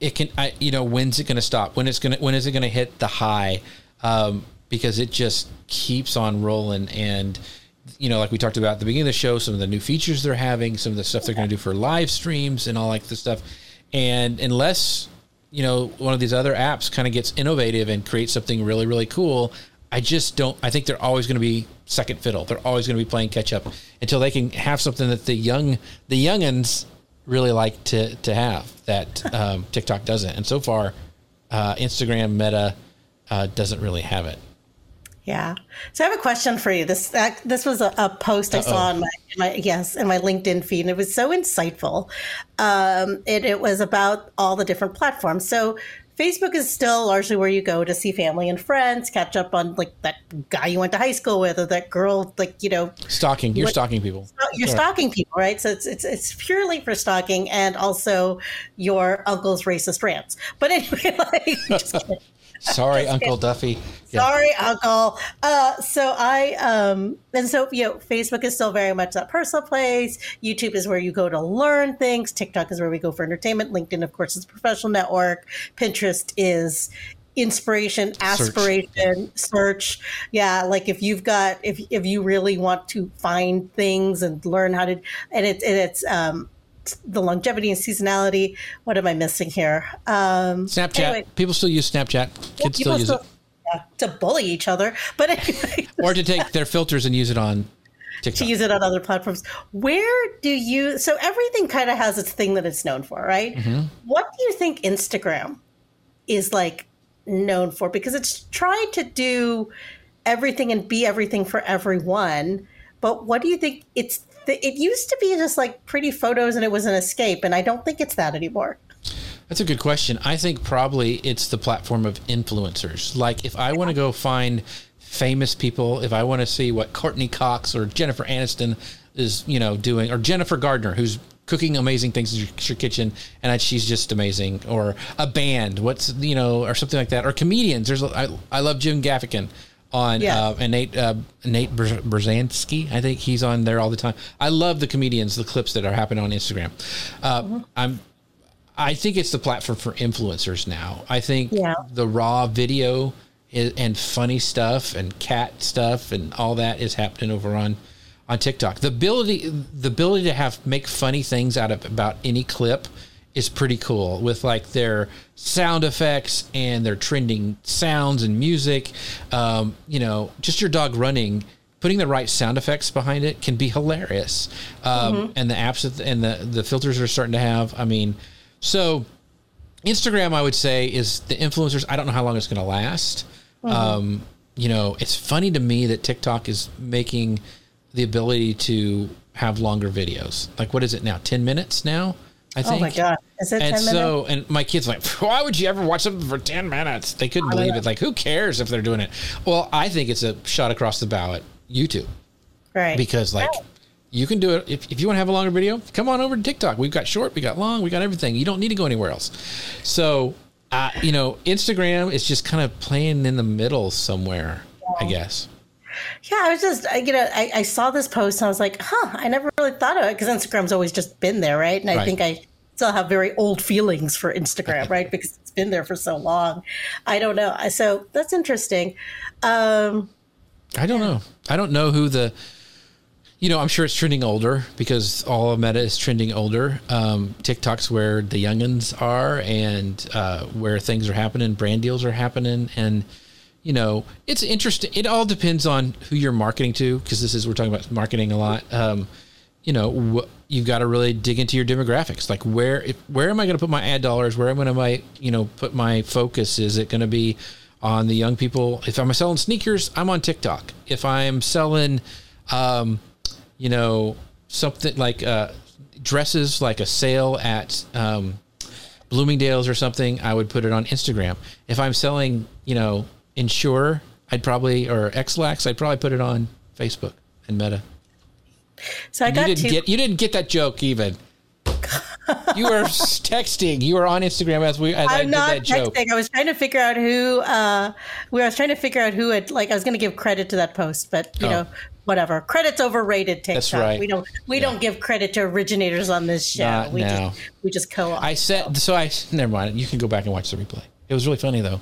it can. I you know, when's it going to stop? When it's going to when is it going to hit the high? Um, because it just keeps on rolling and you know, like we talked about at the beginning of the show, some of the new features they're having, some of the stuff they're going to do for live streams and all like this stuff. And unless you know one of these other apps kind of gets innovative and creates something really really cool i just don't i think they're always going to be second fiddle. They're always going to be playing catch up until they can have something that the young the youngins really like to to have that um, tiktok doesn't. And so far uh, instagram meta uh, doesn't really have it yeah. So I have a question for you. This this was a, a post I Uh-oh. saw on my, my yes in my LinkedIn feed, and it was so insightful. Um, it, it was about all the different platforms. So Facebook is still largely where you go to see family and friends, catch up on like that guy you went to high school with, or that girl, like you know, stalking. You're stalking people. You're stalking people, right? So it's it's it's purely for stalking, and also your uncle's racist rants. But anyway, like, Sorry, Uncle Duffy. Yeah. Sorry, Uncle. Uh, so I um, and so you know, Facebook is still very much that personal place. YouTube is where you go to learn things. TikTok is where we go for entertainment. LinkedIn, of course, is a professional network. Pinterest is inspiration, aspiration, search. Yeah. search. Yeah, like if you've got if if you really want to find things and learn how to, and it's and it's um the longevity and seasonality. What am I missing here? Um, Snapchat. Anyway. People still use Snapchat. Kids still use still, it. Yeah, to bully each other, but anyway. or to take their filters and use it on TikTok. To use it on other platforms. Where do you? So everything kind of has its thing that it's known for, right? Mm-hmm. What do you think Instagram is like known for? Because it's trying to do everything and be everything for everyone. But what do you think it's it used to be just like pretty photos and it was an escape, and I don't think it's that anymore. That's a good question. I think probably it's the platform of influencers. Like if I want to go find famous people, if I want to see what Courteney Cox or Jennifer Aniston is, you know, doing, or Jennifer Gardner, who's cooking amazing things in your, kitchen, and she's just amazing, or a band, what's you know, or something like that, or comedians. There's I, I love Jim Gaffigan on yeah. uh, and Nate uh, Nate Bargatze. I think he's on there all the time. I love the comedians, the clips that are happening on Instagram. Uh, mm-hmm. I'm I think it's the platform for influencers now. I think yeah. the raw video is, and funny stuff and cat stuff and all that is happening over on on TikTok. The ability the ability to have make funny things out of about any clip is pretty cool with like their sound effects and their trending sounds and music. Um, you know, just your dog running, putting the right sound effects behind it can be hilarious. Um, mm-hmm. And the apps and the the filters are starting to have. I mean, so Instagram, I would say, is the influencers. I don't know how long it's going to last. Mm-hmm. Um, you know, it's funny to me that TikTok is making the ability to have longer videos. Like, what is it now? Ten minutes now. I think. Oh my god! Is it and 10 so, minutes? and my kids like, why would you ever watch something for ten minutes? They couldn't believe it. Like, who cares if they're doing it? Well, I think it's a shot across the bow at YouTube, right? Because like, you can do it if, if you want to have a longer video. Come on over to TikTok. We've got short, we got long, we got everything. You don't need to go anywhere else. So, uh, you know, Instagram is just kind of playing in the middle somewhere, yeah. I guess. Yeah, I was just, I, you know, I, I, saw this post and I was like, huh, I never really thought of it because Instagram's always just been there, right? And I right. think I still have very old feelings for Instagram, right? Because it's been there for so long. I don't know. So that's interesting. Um, I don't know. I don't know who the. You know, I'm sure it's trending older because all of Meta is trending older. Um, TikTok's where the youngins are and uh, where things are happening, brand deals are happening, and you know, it's interesting. It all depends on who you're marketing to because this is we're talking about marketing a lot. Um, you know, wh- you've got to really dig into your demographics. Like where if, where am I going to put my ad dollars? Where am I going to you know put my focus? Is it going to be on the young people? If I'm selling sneakers, I'm on TikTok. If I'm selling, um, you know, something like uh, dresses, like a sale at um, Bloomingdale's or something, I would put it on Instagram. If I'm selling, you know, Ensure, I'd probably or Ex-Lax, I'd probably put it on Facebook and Meta. So I You got didn't two. get you didn't get that joke even. you were texting. You were on Instagram as we as I I'm did not that joke. texting. I was trying to figure out who. Uh, we I was trying to figure out who had like. I was going to give credit to that post, but you Oh. know, whatever. Credit's overrated. TikTok. That's right. We don't. We don't give credit to originators on this show. Not we now. just. We just co-op. I said so. I never mind. You can go back and watch the replay. It was really funny though.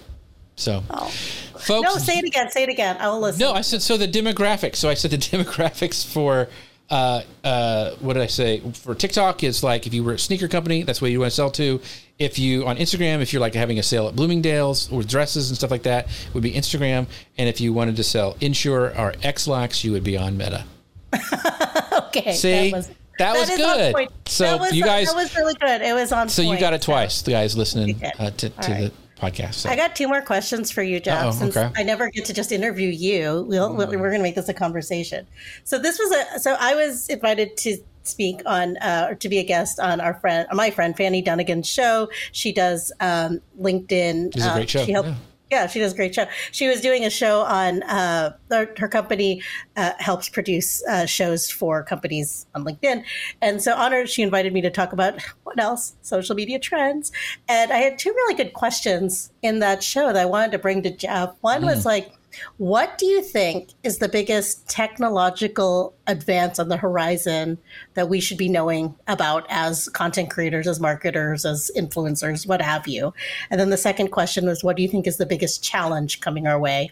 So, Oh. folks, no, say it again. Say it again. I will listen. No, I said so. The demographics. So I said the demographics for uh, uh, what did I say? For TikTok is like if you were a sneaker company, that's what you want to sell to. If you on Instagram, if you're like having a sale at Bloomingdale's with dresses and stuff like that, would be Instagram. And if you wanted to sell Ensure or Ex-Lax, you would be on Meta. okay. See? That was is on good. So that was, you guys- That was really good. It was on. So you got it twice, the guys listening uh, to, to right. the podcast. So. I got two more questions for you, Jeff. Uh-oh, Since okay. I never get to just interview you, we'll, we're going to make this a conversation. So this was a. So I was invited to speak on uh, or to be a guest on our friend, my friend Fanny Dunnigan's show. She does um, LinkedIn. It's a uh, great show, She helped. yeah. Yeah, she does a great show. She was doing a show on uh, her, her company uh, helps produce uh, shows for companies on LinkedIn, and so on her she invited me to talk about what else social media trends, and I had two really good questions in that show that I wanted to bring to Jeff. One Mm. was like, what do you think is the biggest technological advance on the horizon that we should be knowing about as content creators, as marketers, as influencers, what have you? And then the second question was, what do you think is the biggest challenge coming our way?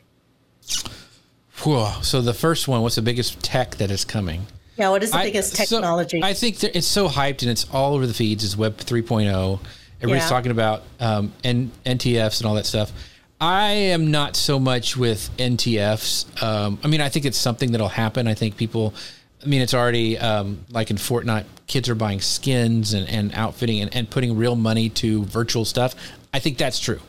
So the first one, what's the biggest tech that is coming? Yeah, what is the I- biggest so technology? I think that it's so hyped and it's all over the feeds. It's Web 3.0. Everybody's Yeah. talking about um, N- NTFs and all that stuff. I am not so much with NTFs. Um, I mean, I think it's something that'll happen. I think people. I mean, it's already um, like in Fortnite, kids are buying skins and, and outfitting and, and putting real money to virtual stuff. I think that's true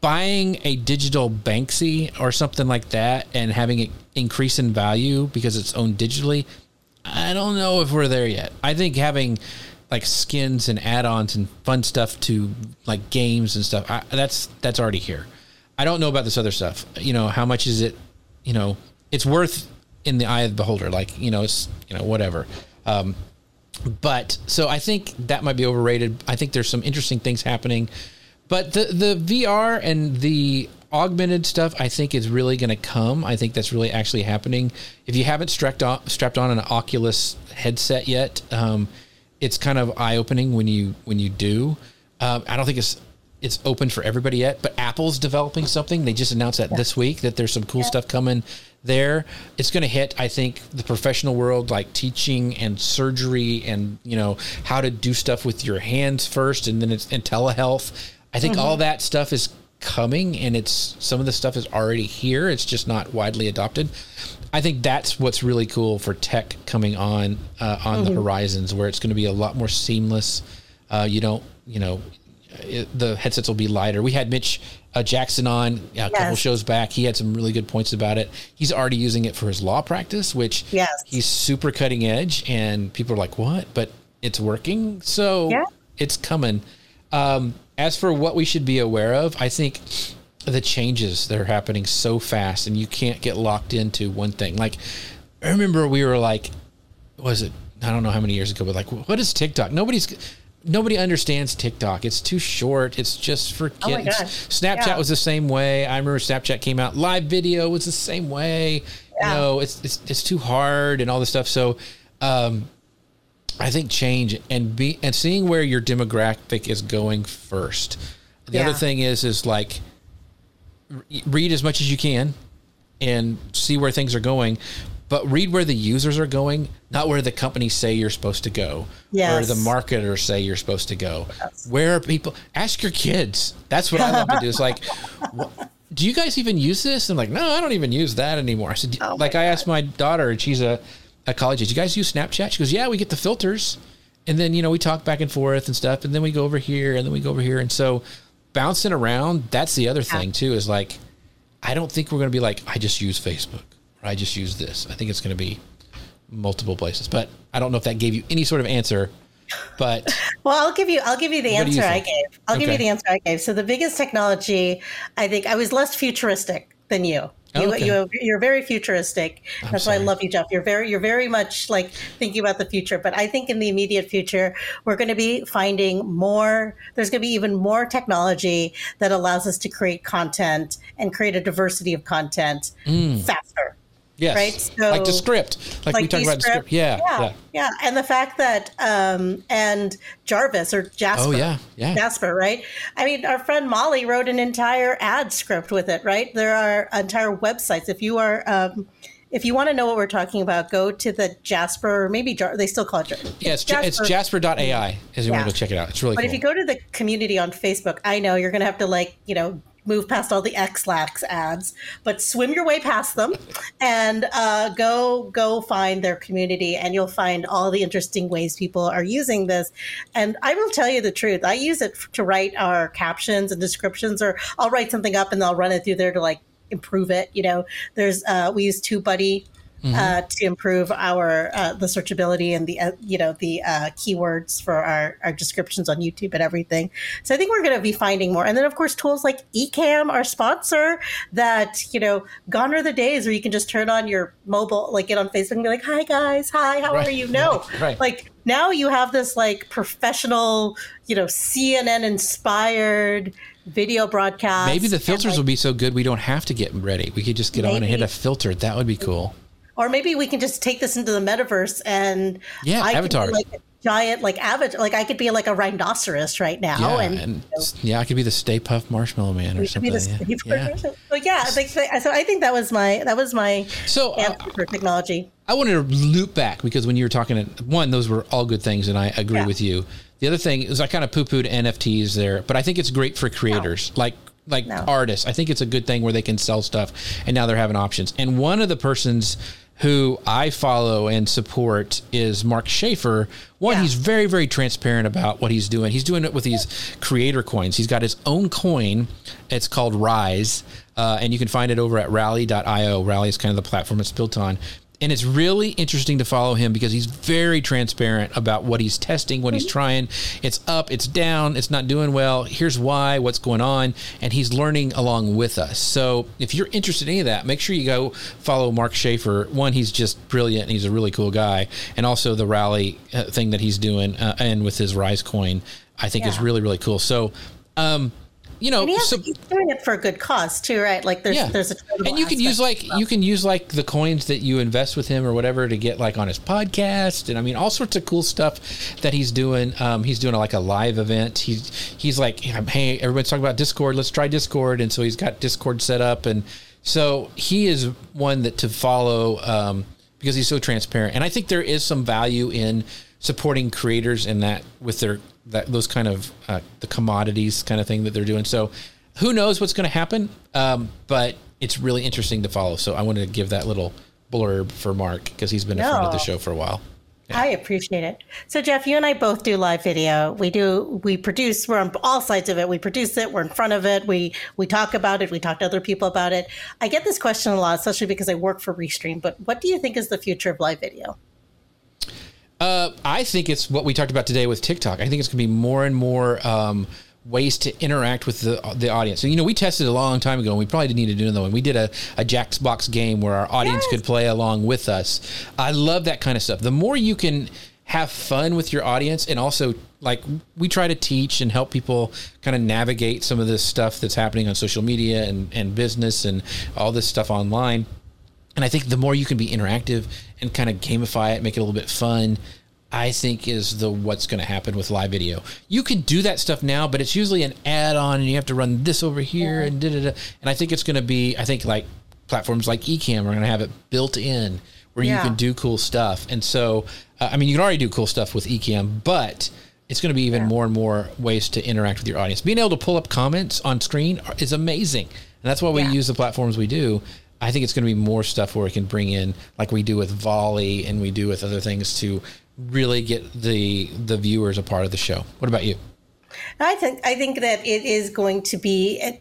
buying a digital Banksy or something like that and having it increase in value because it's owned digitally, I don't know if we're there yet. I think having like skins and add-ons and fun stuff to like games and stuff, I, that's that's already here. I don't know about this other stuff. You know, how much is it? You know, it's worth in the eye of the beholder. Like you know, it's you know whatever. Um, but so I think that might be overrated. I think there's some interesting things happening, but the the VR and the augmented stuff I think is really going to come. I think that's really actually happening. If you haven't strapped on strapped on an Oculus headset yet, um, it's kind of eye opening when you when you do. Um, I don't think it's it's open for everybody yet, but Apple's developing something. They just announced that this week that there's some cool stuff coming there. It's going to hit, I think, the professional world, like teaching and surgery, and you know how to do stuff with your hands first, and then it's and telehealth. I think all that stuff is coming, and it's some of the stuff is already here. It's just not widely adopted. I think that's what's really cool for tech coming on uh, on the horizons, where it's going to be a lot more seamless. Uh, you don't, you know, the headsets will be lighter. We had Mitch uh, Jackson on a couple shows back. He had some really good points about it. He's already using it for his law practice, which Yes. he's super cutting edge, and people are like, "What?" But it's working, so Yeah. it's coming. Um, as for what we should be aware of, I think the changes that are happening so fast, and you can't get locked into one thing. Like, I remember we were like, was it? I don't know how many years ago, but like, what is TikTok? Nobody's. Nobody understands TikTok. It's too short. It's just for Oh kids. gosh. Snapchat Yeah. was the same way. I remember Snapchat came out. Live video was the same way. Yeah. You know, it's, it's it's too hard and all this stuff. So, um, I think change and be and seeing where your demographic is going first. The Yeah. other thing is is like read as much as you can and see where things are going, but read where the users are going, not where the companies say you're supposed to go, where Yes. the marketers say you're supposed to go. Where are people? Ask your kids. That's what I love to do. It's like, what, do you guys even use this? And like, no, I don't even use that anymore. I said, Oh like, I asked my daughter, and she's a, a college age. You guys use Snapchat? She goes, yeah, we get the filters, and then you know we talk back and forth and stuff, and then we go over here, and then we go over here, and so bouncing around. That's the other thing too. Is like, I don't think we're going to be like, I just use Facebook or I just use this. I think it's going to be multiple places, but I don't know if that gave you any sort of answer. But Well, I'll give you. I'll give you the do you answer I gave. I'll give you the answer I gave. So the biggest technology, I think, I was less futuristic than you. You, Okay. you you're very futuristic. That's why I love you, Jeff. You're very you're very much like thinking about the future. But I think in the immediate future, we're going to be finding more. There's going to be even more technology that allows us to create content and create a diversity of content mm. faster. Yes, Right, so- like the script, like, we talked about the script. Yeah, yeah, yeah. yeah. And the fact that um, and Jarvis or Jasper, Oh, yeah, yeah. Jasper, right? I mean, our friend Molly wrote an entire ad script with it, right? There are entire websites. If you are, um, if you want to know what we're talking about, go to the Jasper, or maybe Jar- they still call it. Jar- Yeah, it's, Jasper. it's jasper.ai as you want to go check it out. It's really But cool. if you go to the community on Facebook, I know you're going to have to like, you know, move past all the Ex-Lax ads, but swim your way past them and uh, go go find their community, and you'll find all the interesting ways people are using this. And I will tell you the truth, I use it to write our captions and descriptions, or I'll write something up and I'll run it through there to like improve it. You know, there's uh, we use TubeBuddy uh, to improve our uh, the searchability and the uh, you know the uh, keywords for our, our descriptions on YouTube and everything. So I think we're going to be finding more, and then of course tools like Ecamm, our sponsor, that you know gone are the days where you can just turn on your mobile, like get on Facebook and be like, "Hi guys, hi, how Right, are you?" No, right, right. like now you have this like professional, you know, CNN inspired video broadcast. Maybe the filters like, will be so good we don't have to get ready. We could just get on and hit a filter. That would be cool. Or maybe we can just take this into the metaverse and Yeah, I could be like a giant like avatar like I could be like a rhinoceros right now Yeah, and, and, yeah, I could be the Stay Puft Marshmallow Man or we could be something. yeah. yeah. so yeah I think so I think that was my that was my So uh, for technology I wanted to loop back because when you were talking, one, those were all good things, and I agree Yeah. with you. The other thing is I kind of poo pooed NFTs there, but I think it's great for creators like like No. artists. I think it's a good thing where they can sell stuff, and now they're having options. And one of the persons who I follow and support is Mark Schaefer. One, Yeah. he's very very transparent about what he's doing. He's doing it with these creator coins. He's got his own coin. It's called Rise, uh, and you can find it over at Rally.io. Rally is kind of the platform it's built on and it's really interesting to follow him because he's very transparent about what he's testing, what he's trying. It's up, it's down, it's not doing well. Here's why, what's going on, and he's learning along with us. So if you're interested in any of that, make sure you go follow Mark Schaefer. One, he's just brilliant, and he's a really cool guy, and also the rally uh, thing that he's doing, uh, and with his Rise coin, I think is really really cool. So. Um, you know, and he has, so, he's doing it for a good cause too right like there's yeah. there's a and you can use like you can use like the coins that you invest with him or whatever to get like on his podcast and I mean all sorts of cool stuff that he's doing. Um, he's doing like a live event. He's he's like hey everyone's talking about Discord. Let's try Discord and so he's got Discord set up and so he is one that to follow um, because he's so transparent and I think there is some value in supporting creators in that with their that those kind of uh, the commodities kind of thing that they're doing. So who knows what's going to happen? Um, but it's really interesting to follow. So I wanted to give that little blurb for Mark because he's been a friend of the show for a while. I appreciate it. So Jeff, you and I both do live video. We do we produce we're on all sides of it. We produce it, we're in front of it, we we talk about it, we talk to other people about it. I get this question a lot, especially because I work for Restream, but what do you think is the future of live video? Uh, I think it's what we talked about today with TikTok. I think it's going to be more and more um, ways to interact with the the audience. So you know, we tested a long time ago, and we probably didn't need to do another one. We did a a Jackbox game where our audience Yes. could play along with us. I love that kind of stuff. The more you can have fun with your audience, and also like we try to teach and help people kind of navigate some of this stuff that's happening on social media and and business and all this stuff online. And I think the more you can be interactive and kind of gamify it, make it a little bit fun, I think is the what's going to happen with live video. You can do that stuff now, but it's usually an add-on, and you have to run this over here and da da da. And I think it's going to be. I think like platforms like Ecamm are going to have it built in where Yeah. you can do cool stuff. And so, uh, I mean, you can already do cool stuff with Ecamm, but it's going to be even more and more ways to interact with your audience. Being able to pull up comments on screen is amazing, and that's why we Yeah. use the platforms we do. I think it's going to be more stuff where we can bring in, like we do with Volley and we do with other things, to really get the the viewers a part of the show. What about you? I think I think that it is going to be uh,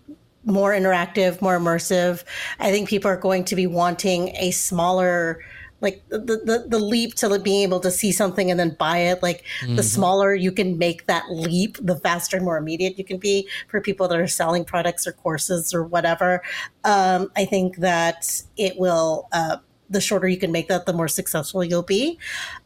more interactive, more immersive. I think people are going to be wanting a smaller like the, the the leap to being able to see something and then buy it like the smaller you can make that leap the faster and more immediate you can be for people that are selling products or courses or whatever. Um, i think that it will uh, the shorter you can make that the more successful you'll be.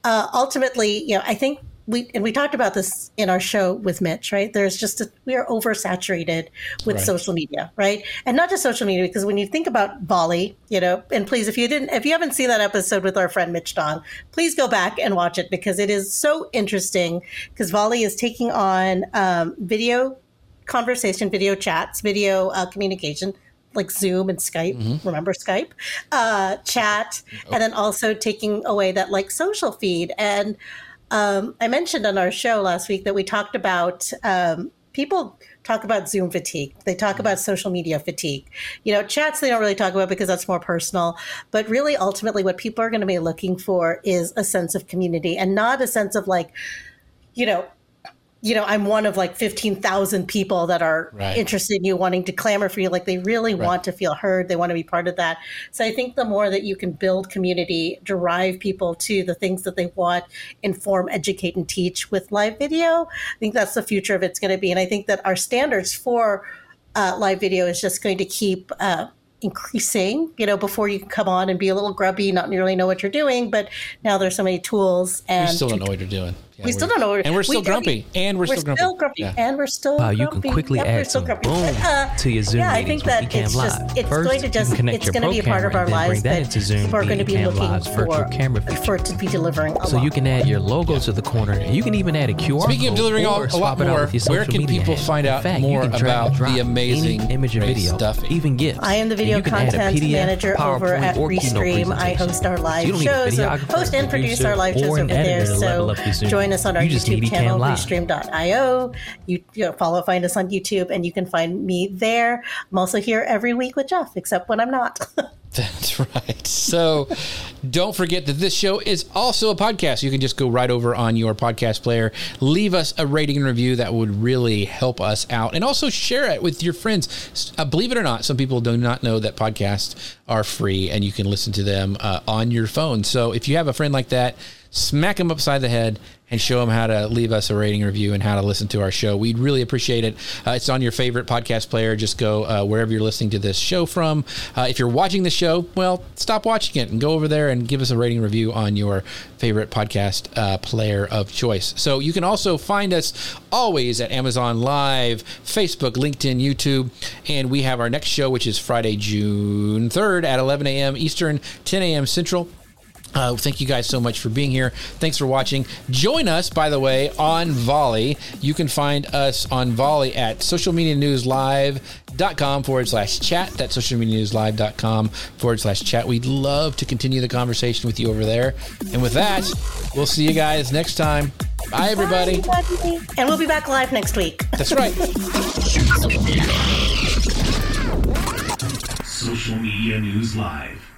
Uh, ultimately you know i think we and we talked about this in our show with Mitch, right? There's just a, we are oversaturated with Right. social media, right? And not just social media, because when you think about volley, you know, and please, if you didn't, if you haven't seen that episode with our friend Mitch Dong, please go back and watch it because it is so interesting. Because volley is taking on um, video conversation, video chats, video uh, communication. Like Zoom and Skype, remember Skype, uh, chat, and then also taking away that like social feed. And um, I mentioned on our show last week that we talked about um, people talk about Zoom fatigue. They talk about social media fatigue. You know, chats they don't really talk about because that's more personal. But really, ultimately, what people are going to be looking for is a sense of community and not a sense of like, you know, you know, I'm one of like 15,000 people that are Right. interested in you, wanting to clamor for you. Like they really want to feel heard. They want to be part of that. So I think the more that you can build community, drive people to the things that they want, inform, educate, and teach with live video, I think that's the future of it's going to be. And I think that our standards for uh, live video is just going to keep uh, increasing. You know, before you come on and be a little grubby, not really know what you're doing, but now there's so many tools and We still don't know what you're doing. Yeah, we still don't know. What, and we're still we- grumpy. And we're, we're still still grumpy. grumpy, Yeah. and we're still. Wow, you can grumpy. quickly Yep, we're add still some grumpy. boom Uh, to your Zoom yeah, I think that it's Live. just it's First, going to you just can connect it's going to be a part of our lives bring that that into Zoom people are going to be looking Live's virtual for camera feature. for it to be delivering. A So you can add your logo to the corner. and You can even add a QR Speaking of code delivering all, a lot more, where can people find out more can drag and about the amazing image and video, stuff? even GIFs. I am the video you can add a content manager over at or Restream. I host our live you don't need a shows, or host and produce our live shows over there. So level up your Zoom. Join us on our You YouTube channel. Restream.io. You, you know, follow, find us on YouTube, and you can find me there. I'm also here every week with Jeff, except when I'm not. That's right. So don't forget that this show is also a podcast. You can just go right over on your podcast player, leave us a rating and review. That would really help us out. And also share it with your friends. Uh, believe it or not, some people do not know that podcasts are free and you can listen to them uh, on your phone. So if you have a friend like that, smack them upside the head and show them how to leave us a rating review and how to listen to our show. We'd really appreciate it. Uh, it's on your favorite podcast player. Just go uh, wherever you're listening to this show from. Uh, if you're watching the show, well, stop watching it and go over there and give us a rating review on your favorite podcast uh, player of choice. So you can also find us always at Amazon Live, Facebook, LinkedIn, YouTube, and we have our next show, which is Friday, June 3rd at 11 a.m. Eastern, 10 a.m. Central. Uh, thank you guys so much for being here. Thanks for watching. Join us, by the way, on Volley. You can find us on Volley at socialmedianewslive.com forward slash chat. That's socialmedianewslive.com forward slash chat. We'd love to continue the conversation with you over there. And with that, we'll see you guys next time. Bye, everybody. Bye, everybody. And we'll be back live next week. That's right. Social Media News Live.